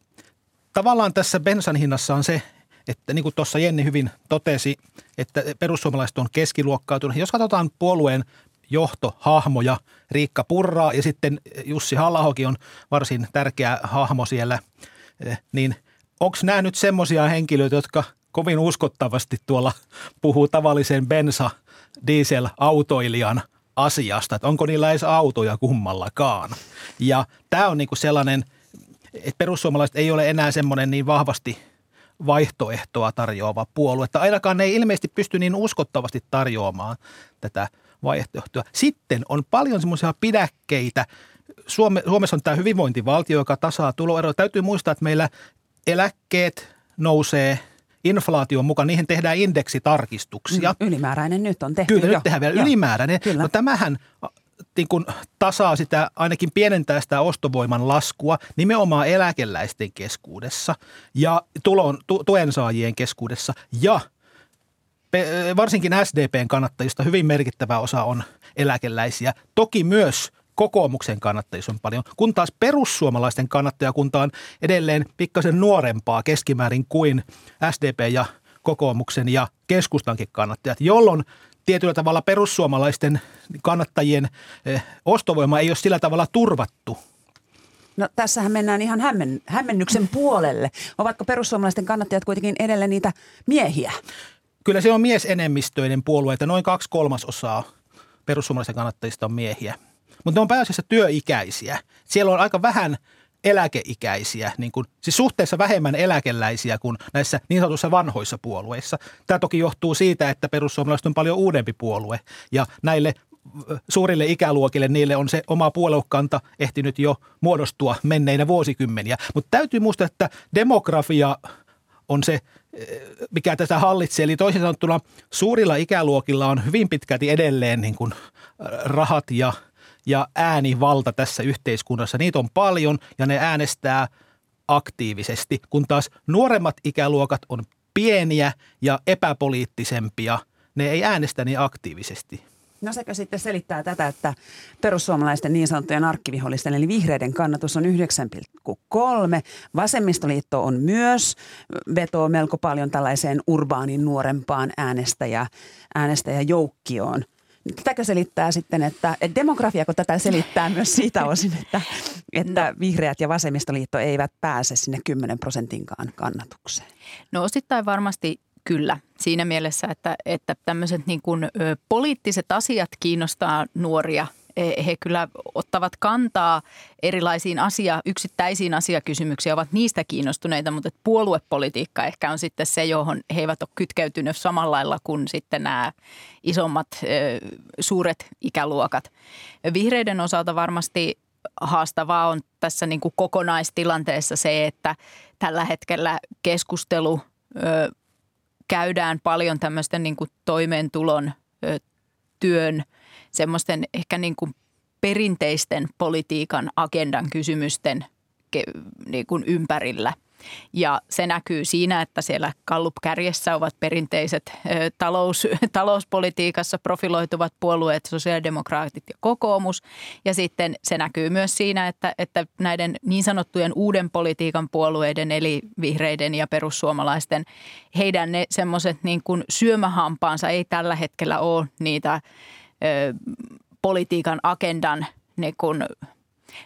G: tavallaan tässä bensan hinnassa on se, että niin kuin tuossa Jenni hyvin totesi, että perussuomalaiset on keskiluokkautunut. Jos katsotaan puolueen johtohahmoja, Riikka Purraa ja sitten Jussi Hallahokin on varsin tärkeä hahmo siellä, eh, niin onko nämä nyt semmoisia henkilöitä, jotka kovin uskottavasti tuolla puhuu tavallisen bensa diesel-autoilijan asiasta, että onko niillä edes autoja kummallakaan. Ja tämä on niinku sellainen, että perussuomalaiset ei ole enää semmoinen niin vahvasti vaihtoehtoa tarjoava puolue, että ainakaan ne ei ilmeisesti pysty niin uskottavasti tarjoamaan tätä – vaihtoehtoja. Sitten on paljon semmoisia pidäkkeitä. Suome, Suomessa on tämä hyvinvointivaltio, joka tasaa tuloeroja. Täytyy muistaa, että meillä eläkkeet nousee inflaation mukaan, niihin tehdään indeksitarkistuksia.
B: Mm, ylimääräinen nyt on tehty
G: Kyllä,
B: jo.
G: nyt tehdään vielä Joo. ylimääräinen. Kyllä. No tämähän niin kuin tasaa sitä, ainakin pienentää sitä ostovoiman laskua nimenomaan eläkeläisten keskuudessa ja tulon, tu, tuensaajien keskuudessa ja – varsinkin SDPn kannattajista hyvin merkittävä osa on eläkeläisiä. Toki myös kokoomuksen kannattajissa on paljon, kun taas perussuomalaisten kannattajakunta on edelleen pikkasen nuorempaa keskimäärin kuin SDP ja kokoomuksen ja keskustankin kannattajat, jolloin tietyllä tavalla perussuomalaisten kannattajien ostovoima ei ole sillä tavalla turvattu
B: No tässähän mennään ihan hämmen, hämmennyksen puolelle. Ovatko perussuomalaisten kannattajat kuitenkin edelleen niitä miehiä?
G: Kyllä se on miesenemmistöinen puolue, että noin kaksi kolmasosaa perussuomalaisten kannattajista on miehiä. Mutta ne on pääasiassa työikäisiä. Siellä on aika vähän eläkeikäisiä, niin kun, siis suhteessa vähemmän eläkeläisiä kuin näissä niin sanotuissa vanhoissa puolueissa. Tämä toki johtuu siitä, että perussuomalaiset on paljon uudempi puolue ja näille suurille ikäluokille, niille on se oma puoluekanta ehtinyt jo muodostua menneinä vuosikymmeniä. Mutta täytyy muistaa, että demografia on se mikä tätä hallitsee. Eli toisin sanottuna suurilla ikäluokilla on hyvin pitkälti edelleen niin kuin rahat ja, ja äänivalta tässä yhteiskunnassa. Niitä on paljon ja ne äänestää aktiivisesti, kun taas nuoremmat ikäluokat on pieniä ja epäpoliittisempia. Ne ei äänestä niin aktiivisesti.
B: No sekö sitten selittää tätä, että perussuomalaisten niin sanottujen arkkivihollisten eli vihreiden kannatus on 9,3. Vasemmistoliitto on myös, vetoo melko paljon tällaiseen urbaanin nuorempaan äänestäjä, äänestäjäjoukkioon. Tätäkö selittää sitten, että, että demografiako tätä selittää myös siitä osin, että, että no. vihreät ja vasemmistoliitto eivät pääse sinne 10 prosentinkaan kannatukseen?
F: No osittain varmasti Kyllä, siinä mielessä, että, että tämmöiset niin kuin, poliittiset asiat kiinnostaa nuoria. He, kyllä ottavat kantaa erilaisiin asia, yksittäisiin asiakysymyksiin, ovat niistä kiinnostuneita, mutta puoluepolitiikka ehkä on sitten se, johon he eivät ole kytkeytyneet samalla lailla kuin sitten nämä isommat suuret ikäluokat. Vihreiden osalta varmasti haastavaa on tässä niin kuin kokonaistilanteessa se, että tällä hetkellä keskustelu käydään paljon tämmöisten niin kuin toimeentulon, työn, semmoisten ehkä niin kuin perinteisten politiikan agendan kysymysten niin kuin ympärillä – ja se näkyy siinä, että siellä Gallup-kärjessä ovat perinteiset talous, talouspolitiikassa profiloituvat puolueet, sosiaalidemokraatit ja kokoomus. Ja sitten se näkyy myös siinä, että, että näiden niin sanottujen uuden politiikan puolueiden, eli vihreiden ja perussuomalaisten, heidän ne semmoiset niin kuin syömähampaansa ei tällä hetkellä ole niitä ö, politiikan agendan niin kuin,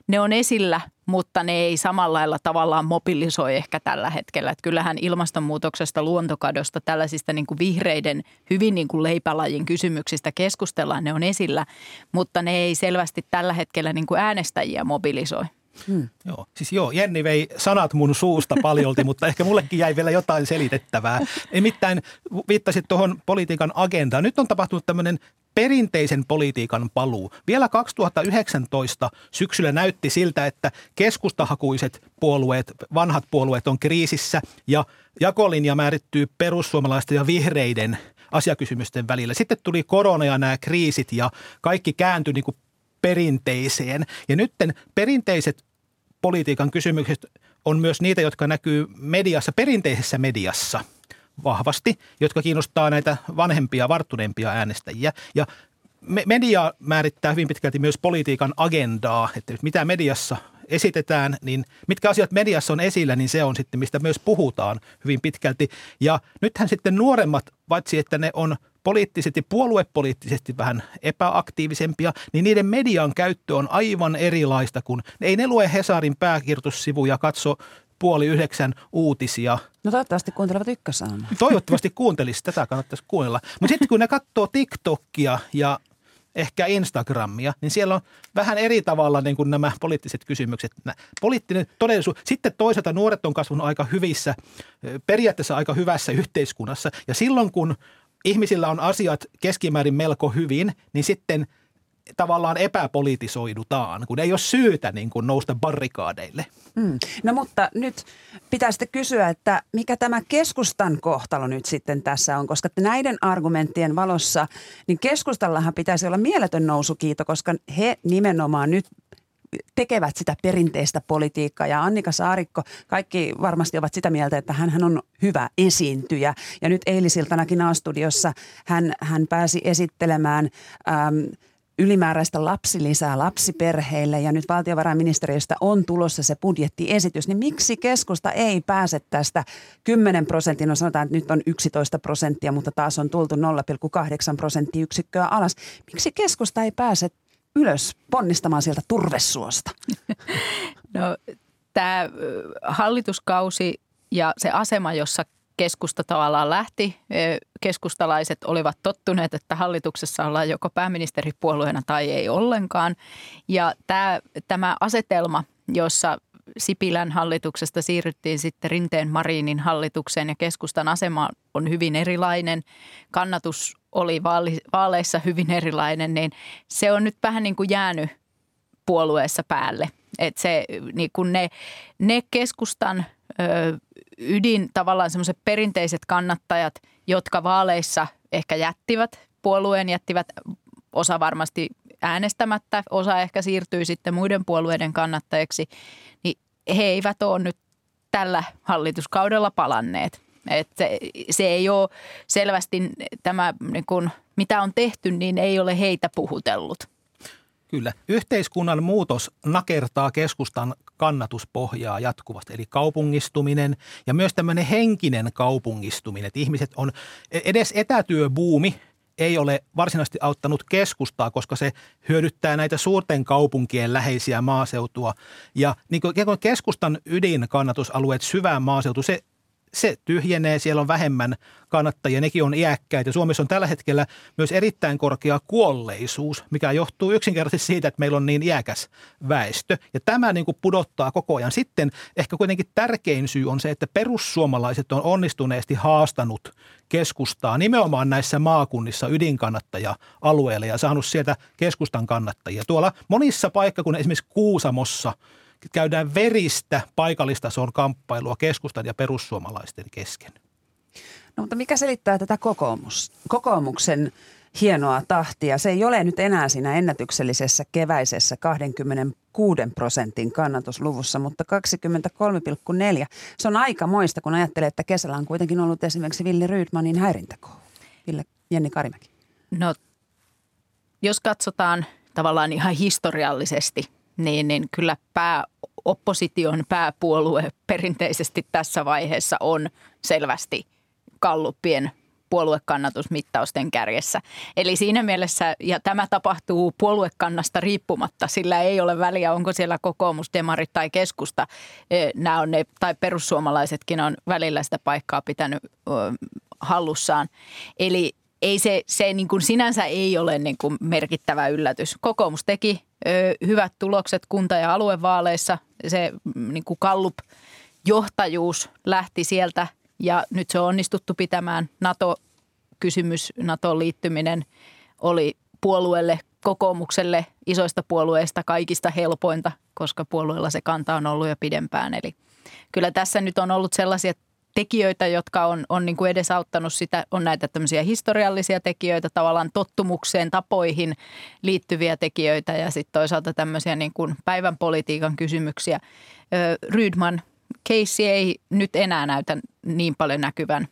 F: ne on esillä, mutta ne ei samalla lailla tavallaan mobilisoi ehkä tällä hetkellä. Että kyllähän ilmastonmuutoksesta, luontokadosta, tällaisista niin kuin vihreiden hyvin niin kuin leipälajin kysymyksistä keskustellaan, ne on esillä, mutta ne ei selvästi tällä hetkellä niin kuin äänestäjiä mobilisoi.
G: Hmm. Joo, siis joo, Jenni vei sanat mun suusta paljolti, mutta ehkä mullekin jäi vielä jotain selitettävää. Nimittäin viittasit tuohon politiikan agendaan. Nyt on tapahtunut tämmöinen perinteisen politiikan paluu. Vielä 2019 syksyllä näytti siltä, että keskustahakuiset puolueet, vanhat puolueet on kriisissä ja jakolinja määrittyy perussuomalaisten ja vihreiden asiakysymysten välillä. Sitten tuli korona ja nämä kriisit ja kaikki kääntyi niin kuin perinteiseen. Ja nytten perinteiset politiikan kysymykset on myös niitä, jotka näkyy mediassa, perinteisessä mediassa vahvasti, jotka kiinnostaa näitä vanhempia, varttuneempia äänestäjiä. Ja media määrittää hyvin pitkälti myös politiikan agendaa, että mitä mediassa esitetään, niin mitkä asiat mediassa on esillä, niin se on sitten, mistä myös puhutaan hyvin pitkälti. Ja nythän sitten nuoremmat, paitsi että ne on poliittisesti, puoluepoliittisesti vähän epäaktiivisempia, niin niiden median käyttö on aivan erilaista kuin, ei ne lue Hesarin pääkirjoitussivuja, katso puoli yhdeksän uutisia.
B: No toivottavasti kuuntelevat ykkösaamu.
G: Toivottavasti kuuntelisi, tätä kannattaisi kuunnella. Mutta sitten kun ne katsoo TikTokia ja ehkä Instagramia, niin siellä on vähän eri tavalla niin kuin nämä poliittiset kysymykset. Poliittinen todellisuus. Sitten toisaalta nuoret on kasvanut aika hyvissä, periaatteessa aika hyvässä yhteiskunnassa. Ja silloin kun ihmisillä on asiat keskimäärin melko hyvin, niin sitten tavallaan epäpolitisoidutaan, kun ei ole syytä niin kuin nousta barrikaadeille.
B: Mm. No mutta nyt pitää sitten kysyä, että mikä tämä keskustan kohtalo nyt sitten tässä on, koska näiden argumenttien valossa, niin keskustallahan pitäisi olla mieletön nousukiito, koska he nimenomaan nyt tekevät sitä perinteistä politiikkaa. Ja Annika Saarikko, kaikki varmasti ovat sitä mieltä, että hän on hyvä esiintyjä. Ja nyt eilisiltanakin A-studiossa hän, hän pääsi esittelemään äm, ylimääräistä lapsilisää lapsiperheille ja nyt valtiovarainministeriöstä on tulossa se budjettiesitys, niin miksi keskusta ei pääse tästä 10 prosentin, no sanotaan, että nyt on 11 prosenttia, mutta taas on tultu 0,8 prosenttiyksikköä alas. Miksi keskusta ei pääse ylös ponnistamaan sieltä turvesuosta?
F: No tämä hallituskausi ja se asema, jossa keskusta tavallaan lähti. Keskustalaiset olivat tottuneet, että hallituksessa ollaan joko pääministeripuolueena tai ei ollenkaan. Ja tämä, tämä asetelma, jossa Sipilän hallituksesta siirryttiin sitten Rinteen Marinin hallitukseen ja keskustan asema on hyvin erilainen. Kannatus oli vaaleissa hyvin erilainen, niin se on nyt vähän niin kuin jäänyt puolueessa päälle. Että se, niin kun ne, ne keskustan ö, ydin tavallaan semmoiset perinteiset kannattajat, jotka vaaleissa ehkä jättivät puolueen, jättivät osa varmasti äänestämättä, osa ehkä siirtyi sitten muiden puolueiden kannattajiksi, niin he eivät ole nyt tällä hallituskaudella palanneet. Et se, se ei ole selvästi tämä, niin kun, mitä on tehty, niin ei ole heitä puhutellut.
G: Kyllä. Yhteiskunnan muutos nakertaa keskustan kannatuspohjaa jatkuvasti, eli kaupungistuminen ja myös tämmöinen henkinen kaupungistuminen, että ihmiset on, edes etätyöbuumi ei ole varsinaisesti auttanut keskustaa, koska se hyödyttää näitä suurten kaupunkien läheisiä maaseutua. Ja niin kuin keskustan ydinkannatusalueet, syvään maaseutu, se se tyhjenee, siellä on vähemmän kannattajia, nekin on iäkkäitä. Suomessa on tällä hetkellä myös erittäin korkea kuolleisuus, mikä johtuu yksinkertaisesti siitä, että meillä on niin iäkäs väestö. Ja tämä niin kuin pudottaa koko ajan. Sitten ehkä kuitenkin tärkein syy on se, että perussuomalaiset on onnistuneesti haastanut keskustaa nimenomaan näissä maakunnissa ydinkannattaja-alueilla ja saanut sieltä keskustan kannattajia. Tuolla monissa paikkakunnissa, esimerkiksi Kuusamossa – käydään veristä paikallistason kamppailua keskustan ja perussuomalaisten kesken.
B: No mutta mikä selittää tätä kokoomus, kokoomuksen hienoa tahtia? Se ei ole nyt enää siinä ennätyksellisessä keväisessä 26 prosentin kannatusluvussa, mutta 23,4. Se on aika moista, kun ajattelee, että kesällä on kuitenkin ollut esimerkiksi Villi Rydmanin häirintäkoulu. Ville Jenni Karimäki.
F: No, jos katsotaan tavallaan ihan historiallisesti – niin, niin kyllä pää, opposition pääpuolue perinteisesti tässä vaiheessa on selvästi kalluppien puoluekannatusmittausten kärjessä. Eli siinä mielessä, ja tämä tapahtuu puoluekannasta riippumatta, sillä ei ole väliä, onko siellä kokoomus, demarit tai keskusta. E, nämä on ne, tai perussuomalaisetkin on välillä sitä paikkaa pitänyt hallussaan. Eli ei se, se niin kuin sinänsä ei ole niin kuin merkittävä yllätys. Kokoomus teki ö, hyvät tulokset kunta- ja aluevaaleissa. Se mm, niin kuin Kallup-johtajuus lähti sieltä ja nyt se on onnistuttu pitämään. NATO-kysymys, NATOon liittyminen oli puolueelle, kokoomukselle isoista puolueista kaikista helpointa, koska puolueella se kanta on ollut jo pidempään. Eli kyllä tässä nyt on ollut sellaisia tekijöitä, jotka on, on niin kuin edesauttanut sitä, on näitä tämmöisiä historiallisia tekijöitä, tavallaan tottumukseen, tapoihin liittyviä tekijöitä ja sitten toisaalta tämmöisiä niin kuin päivän politiikan kysymyksiä. Rydman case ei nyt enää näytä niin paljon näkyvän,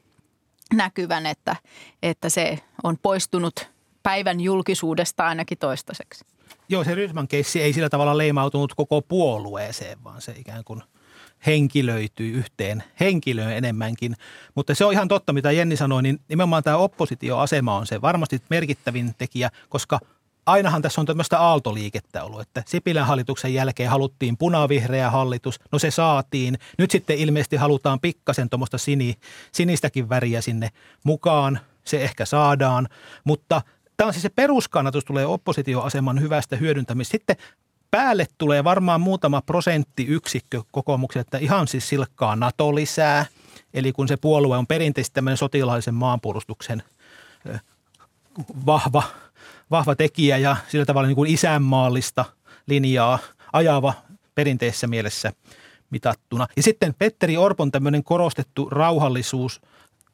F: näkyvän että, että se on poistunut päivän julkisuudesta ainakin toistaiseksi.
G: Joo, se Rydman keissi ei sillä tavalla leimautunut koko puolueeseen, vaan se ikään kuin – henkilöityy yhteen henkilöön enemmänkin. Mutta se on ihan totta, mitä Jenni sanoi, niin nimenomaan tämä oppositioasema on se varmasti merkittävin tekijä, koska ainahan tässä on tämmöistä aaltoliikettä ollut, että Sipilän hallituksen jälkeen haluttiin punavihreä hallitus, no se saatiin. Nyt sitten ilmeisesti halutaan pikkasen tuommoista sini, sinistäkin väriä sinne mukaan, se ehkä saadaan, mutta tämä on siis se peruskannatus tulee oppositioaseman hyvästä hyödyntämistä. Sitten päälle tulee varmaan muutama prosenttiyksikkö kokoomuksen, että ihan siis silkkaa NATO lisää. Eli kun se puolue on perinteisesti tämmöinen sotilaisen maanpuolustuksen vahva, vahva tekijä ja sillä tavalla niin kuin isänmaallista linjaa ajava perinteisessä mielessä mitattuna. Ja sitten Petteri Orpon tämmöinen korostettu rauhallisuus –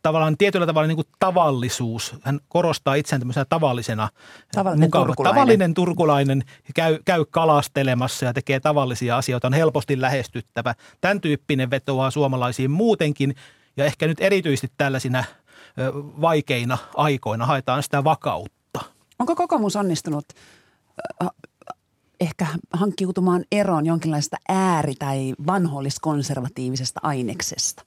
G: tavallaan tietyllä tavalla niin kuin tavallisuus. Hän korostaa itseään tämmöisenä tavallisena
B: Tavallinen turkulainen.
G: Tavallinen turkulainen käy, käy kalastelemassa ja tekee tavallisia asioita, on helposti lähestyttävä. Tämän tyyppinen vetoaa suomalaisiin muutenkin ja ehkä nyt erityisesti tällaisina vaikeina aikoina haetaan sitä vakautta.
B: Onko kokoomus onnistunut ehkä hankkiutumaan eroon jonkinlaista ääri- tai vanholliskonservatiivisesta aineksesta?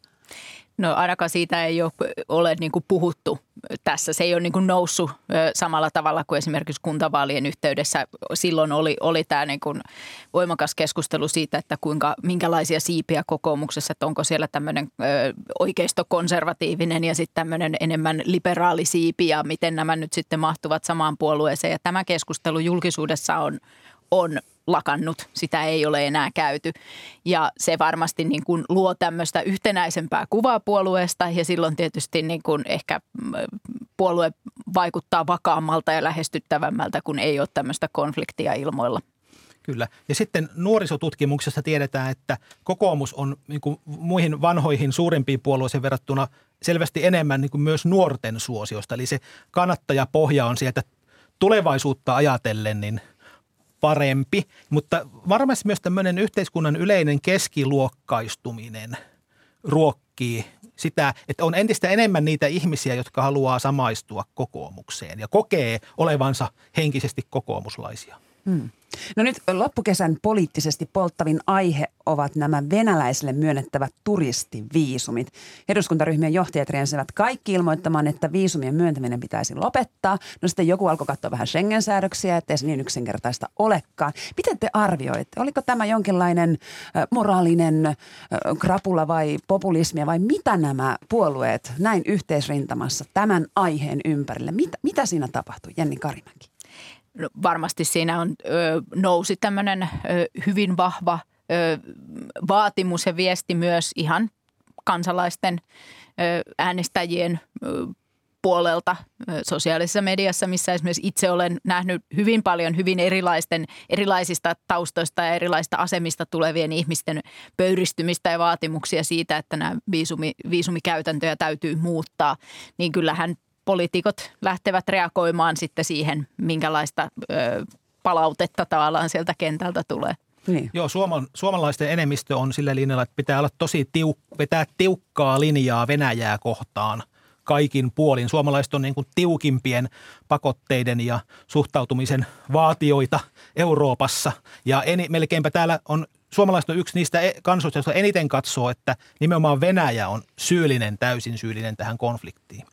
F: No ainakaan siitä ei ole, ole niin kuin puhuttu tässä. Se ei ole niin kuin noussut samalla tavalla kuin esimerkiksi kuntavaalien yhteydessä. Silloin oli, oli tämä niin kuin voimakas keskustelu siitä, että kuinka, minkälaisia siipiä kokoomuksessa, että onko siellä tämmöinen oikeistokonservatiivinen ja sitten tämmöinen enemmän liberaali siipi ja miten nämä nyt sitten mahtuvat samaan puolueeseen. Ja tämä keskustelu julkisuudessa on, on lakannut, sitä ei ole enää käyty. Ja se varmasti niin kuin luo tämmöistä yhtenäisempää kuvaa puolueesta ja silloin tietysti niin kuin ehkä mm, puolue vaikuttaa vakaammalta ja lähestyttävämmältä, kun ei ole tämmöistä konfliktia ilmoilla.
G: Kyllä. Ja sitten nuorisotutkimuksessa tiedetään, että kokoomus on niin kuin muihin vanhoihin suurimpiin puolueisiin verrattuna selvästi enemmän niin kuin myös nuorten suosiosta. Eli se kannattajapohja on sieltä tulevaisuutta ajatellen niin – parempi, mutta varmasti myös tämmöinen yhteiskunnan yleinen keskiluokkaistuminen ruokkii sitä, että on entistä enemmän niitä ihmisiä, jotka haluaa samaistua kokoomukseen ja kokee olevansa henkisesti kokoomuslaisia. Hmm.
B: No nyt loppukesän poliittisesti polttavin aihe ovat nämä venäläisille myönnettävät turistiviisumit. Eduskuntaryhmien johtajat riensivät kaikki ilmoittamaan, että viisumien myöntäminen pitäisi lopettaa. No sitten joku alkoi katsoa vähän Schengen-säädöksiä, ettei se niin yksinkertaista olekaan. Miten te arvioitte? Oliko tämä jonkinlainen moraalinen krapula vai populismia vai mitä nämä puolueet näin yhteisrintamassa tämän aiheen ympärille? Mitä, mitä siinä tapahtui, Jenni Karimäki?
F: Varmasti siinä on, ö, nousi tämmöinen hyvin vahva ö, vaatimus ja viesti myös ihan kansalaisten ö, äänestäjien ö, puolelta sosiaalisessa mediassa, missä esimerkiksi itse olen nähnyt hyvin paljon hyvin erilaisten, erilaisista taustoista ja erilaisista asemista tulevien ihmisten pöyristymistä ja vaatimuksia siitä, että nämä viisumi, viisumikäytäntöjä täytyy muuttaa, niin kyllähän poliitikot lähtevät reagoimaan sitten siihen, minkälaista ö, palautetta tavallaan sieltä kentältä tulee.
G: Niin. Joo, suomal, suomalaisten enemmistö on sillä linjalla, että pitää olla tosi tiuk- vetää tiukkaa linjaa Venäjää kohtaan kaikin puolin. Suomalaiset on niin kuin tiukimpien pakotteiden ja suhtautumisen vaatioita Euroopassa. Ja eni, melkeinpä täällä on suomalaiset on yksi niistä e-, kansoista, jotka eniten katsoo, että nimenomaan Venäjä on syyllinen, täysin syyllinen tähän konfliktiin.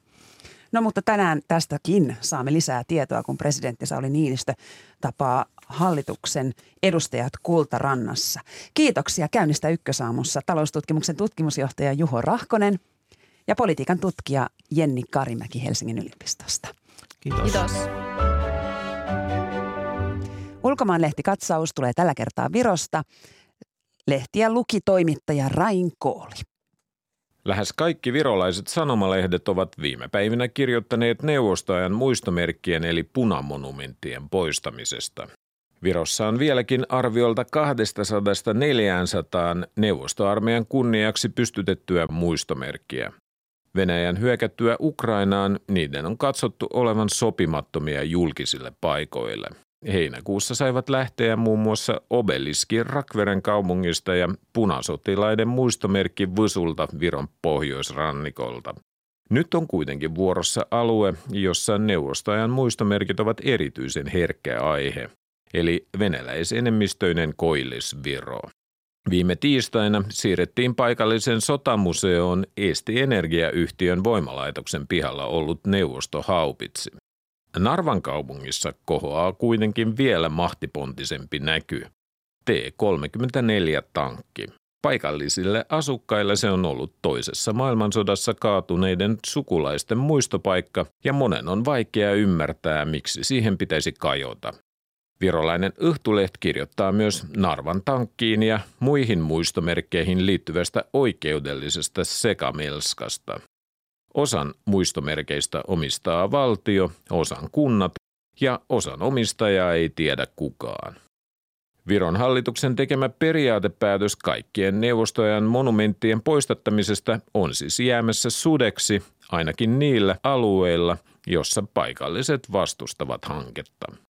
B: No mutta tänään tästäkin saamme lisää tietoa, kun presidentti Sauli Niinistö tapaa hallituksen edustajat Kultarannassa. Kiitoksia käynnistä Ykkösaamussa taloustutkimuksen tutkimusjohtaja Juho Rahkonen ja politiikan tutkija Jenni Karimäki Helsingin yliopistosta.
G: Kiitos.
F: Kiitos.
B: Ulkomaanlehtikatsaus tulee tällä kertaa Virosta. Lehtiä luki toimittaja Rain Kooli.
H: Lähes kaikki virolaiset sanomalehdet ovat viime päivinä kirjoittaneet neuvostoajan muistomerkkien eli punamonumenttien poistamisesta. Virossa on vieläkin arviolta 200-400 neuvostoarmeijan kunniaksi pystytettyä muistomerkkiä. Venäjän hyökättyä Ukrainaan niiden on katsottu olevan sopimattomia julkisille paikoille. Heinäkuussa saivat lähteä muun muassa obeliski Rakveren kaupungista ja punasotilaiden muistomerkki Vysulta Viron pohjoisrannikolta. Nyt on kuitenkin vuorossa alue, jossa neuvostajan muistomerkit ovat erityisen herkkä aihe, eli venäläisenemmistöinen koillisviro. Viime tiistaina siirrettiin paikallisen sotamuseoon Eesti Energiayhtiön voimalaitoksen pihalla ollut neuvostohaupitsi. Narvan kaupungissa kohoaa kuitenkin vielä mahtipontisempi näky. T-34-tankki. Paikallisille asukkaille se on ollut toisessa maailmansodassa kaatuneiden sukulaisten muistopaikka ja monen on vaikea ymmärtää, miksi siihen pitäisi kajota. Virolainen Yhtuleht kirjoittaa myös Narvan tankkiin ja muihin muistomerkkeihin liittyvästä oikeudellisesta sekamelskasta. Osan muistomerkeistä omistaa valtio, osan kunnat ja osan omistajaa ei tiedä kukaan. Viron hallituksen tekemä periaatepäätös kaikkien neuvostojen monumenttien poistattamisesta on siis jäämässä sudeksi ainakin niillä alueilla, jossa paikalliset vastustavat hanketta.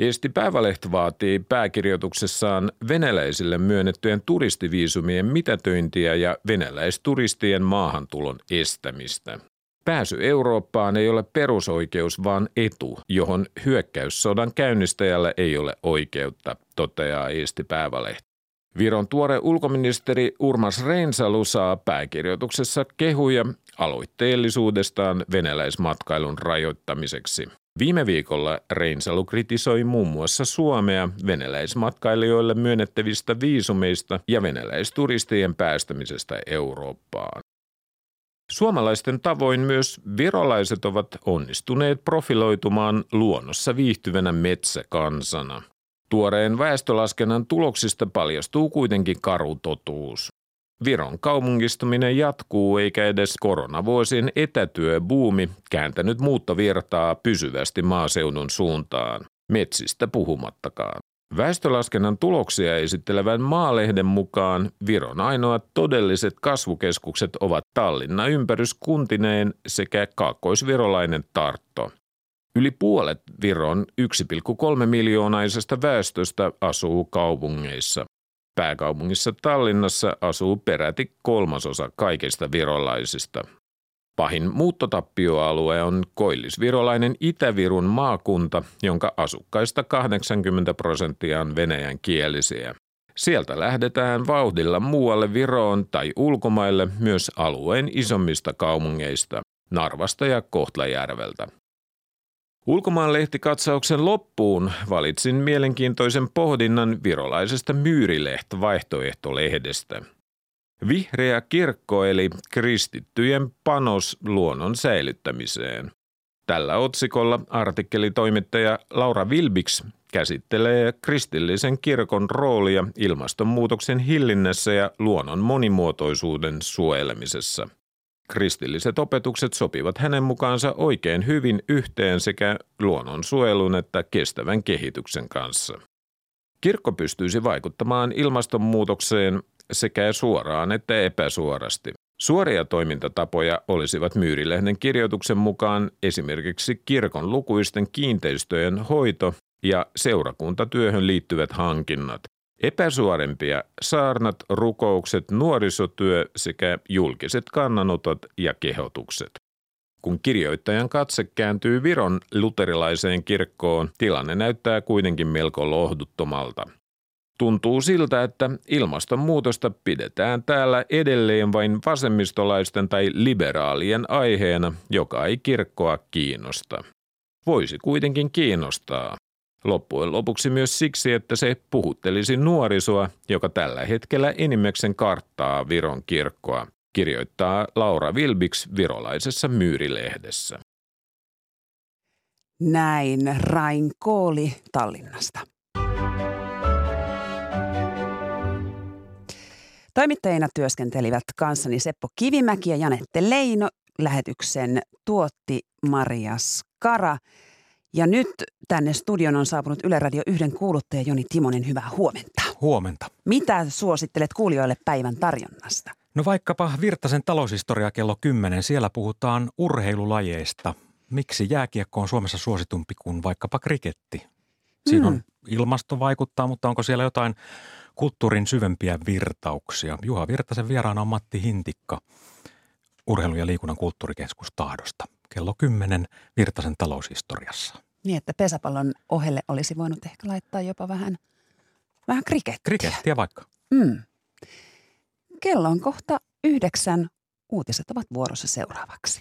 H: Eesti Päivälehti vaatii pääkirjoituksessaan venäläisille myönnettyjen turistiviisumien mitätöintiä ja venäläisturistien maahantulon estämistä. Pääsy Eurooppaan ei ole perusoikeus, vaan etu, johon hyökkäyssodan käynnistäjällä ei ole oikeutta, toteaa Eesti Päivälehti. Viron tuore ulkoministeri Urmas Reinsalu saa pääkirjoituksessa kehuja aloitteellisuudestaan venäläismatkailun rajoittamiseksi. Viime viikolla Reinsalu kritisoi muun muassa Suomea venäläismatkailijoille myönnettävistä viisumeista ja venäläisturistien päästämisestä Eurooppaan. Suomalaisten tavoin myös virolaiset ovat onnistuneet profiloitumaan luonnossa viihtyvänä metsäkansana. Tuoreen väestölaskennan tuloksista paljastuu kuitenkin karu totuus. Viron kaupungistuminen jatkuu eikä edes koronavuosien etätyöbuumi kääntänyt muuttovirtaa pysyvästi maaseudun suuntaan, metsistä puhumattakaan. Väestölaskennan tuloksia esittelevän maalehden mukaan Viron ainoat todelliset kasvukeskukset ovat Tallinna ympäryskuntineen sekä kaakkoisvirolainen Tartto. Yli puolet Viron 1,3 miljoonaisesta väestöstä asuu kaupungeissa. Pääkaupungissa Tallinnassa asuu peräti kolmasosa kaikista virolaisista. Pahin muuttotappioalue on koillisvirolainen Itä-Virun maakunta, jonka asukkaista 80 prosenttia on venäjän kielisiä. Sieltä lähdetään vauhdilla muualle Viroon tai ulkomaille myös alueen isommista kaupungeista, Narvasta ja Kohtlajärveltä. Ulkomaanlehtikatsauksen loppuun valitsin mielenkiintoisen pohdinnan virolaisesta Myyrilehto-vaihtoehtolehdestä. Vihreä kirkko eli kristittyjen panos luonnon säilyttämiseen. Tällä otsikolla artikkelitoimittaja Laura Vilbiks käsittelee kristillisen kirkon roolia ilmastonmuutoksen hillinnässä ja luonnon monimuotoisuuden suojelemisessa – Kristilliset opetukset sopivat hänen mukaansa oikein hyvin yhteen sekä luonnonsuojelun että kestävän kehityksen kanssa. Kirkko pystyisi vaikuttamaan ilmastonmuutokseen sekä suoraan että epäsuorasti. Suoria toimintatapoja olisivat Myyrilehden kirjoituksen mukaan esimerkiksi kirkon lukuisten kiinteistöjen hoito ja seurakuntatyöhön liittyvät hankinnat, Epäsuorempia saarnat, rukoukset, nuorisotyö sekä julkiset kannanotot ja kehotukset. Kun kirjoittajan katse kääntyy Viron luterilaiseen kirkkoon, tilanne näyttää kuitenkin melko lohduttomalta. Tuntuu siltä, että ilmastonmuutosta pidetään täällä edelleen vain vasemmistolaisten tai liberaalien aiheena, joka ei kirkkoa kiinnosta. Voisi kuitenkin kiinnostaa. Loppujen lopuksi myös siksi, että se puhuttelisi nuorisoa, joka tällä hetkellä enimmäkseen karttaa Viron kirkkoa, kirjoittaa Laura Vilbiks virolaisessa myyrilehdessä.
B: Näin Rain Kooli Tallinnasta. Toimittajina työskentelivät kanssani Seppo Kivimäki ja Janette Leino. Lähetyksen tuotti Maria Skara. Ja nyt tänne studion on saapunut Yle Radio yhden kuuluttaja Joni Timonen. Hyvää huomenta.
I: Huomenta.
B: Mitä suosittelet kuulijoille päivän tarjonnasta?
I: No vaikkapa Virtasen taloushistoria kello 10. Siellä puhutaan urheilulajeista. Miksi jääkiekko on Suomessa suositumpi kuin vaikkapa kriketti? Siinä on mm. ilmasto vaikuttaa, mutta onko siellä jotain kulttuurin syvempiä virtauksia? Juha Virtasen vieraana on Matti Hintikka Urheilu- ja liikunnan kulttuurikeskus Tahdosta. Kello 10 Virtasen taloushistoriassa.
B: Niin, että pesäpallon ohelle olisi voinut ehkä laittaa jopa vähän, vähän krikettiä.
I: Krikettiä vaikka.
B: Mm. Kello on kohta yhdeksän. Uutiset ovat vuorossa seuraavaksi.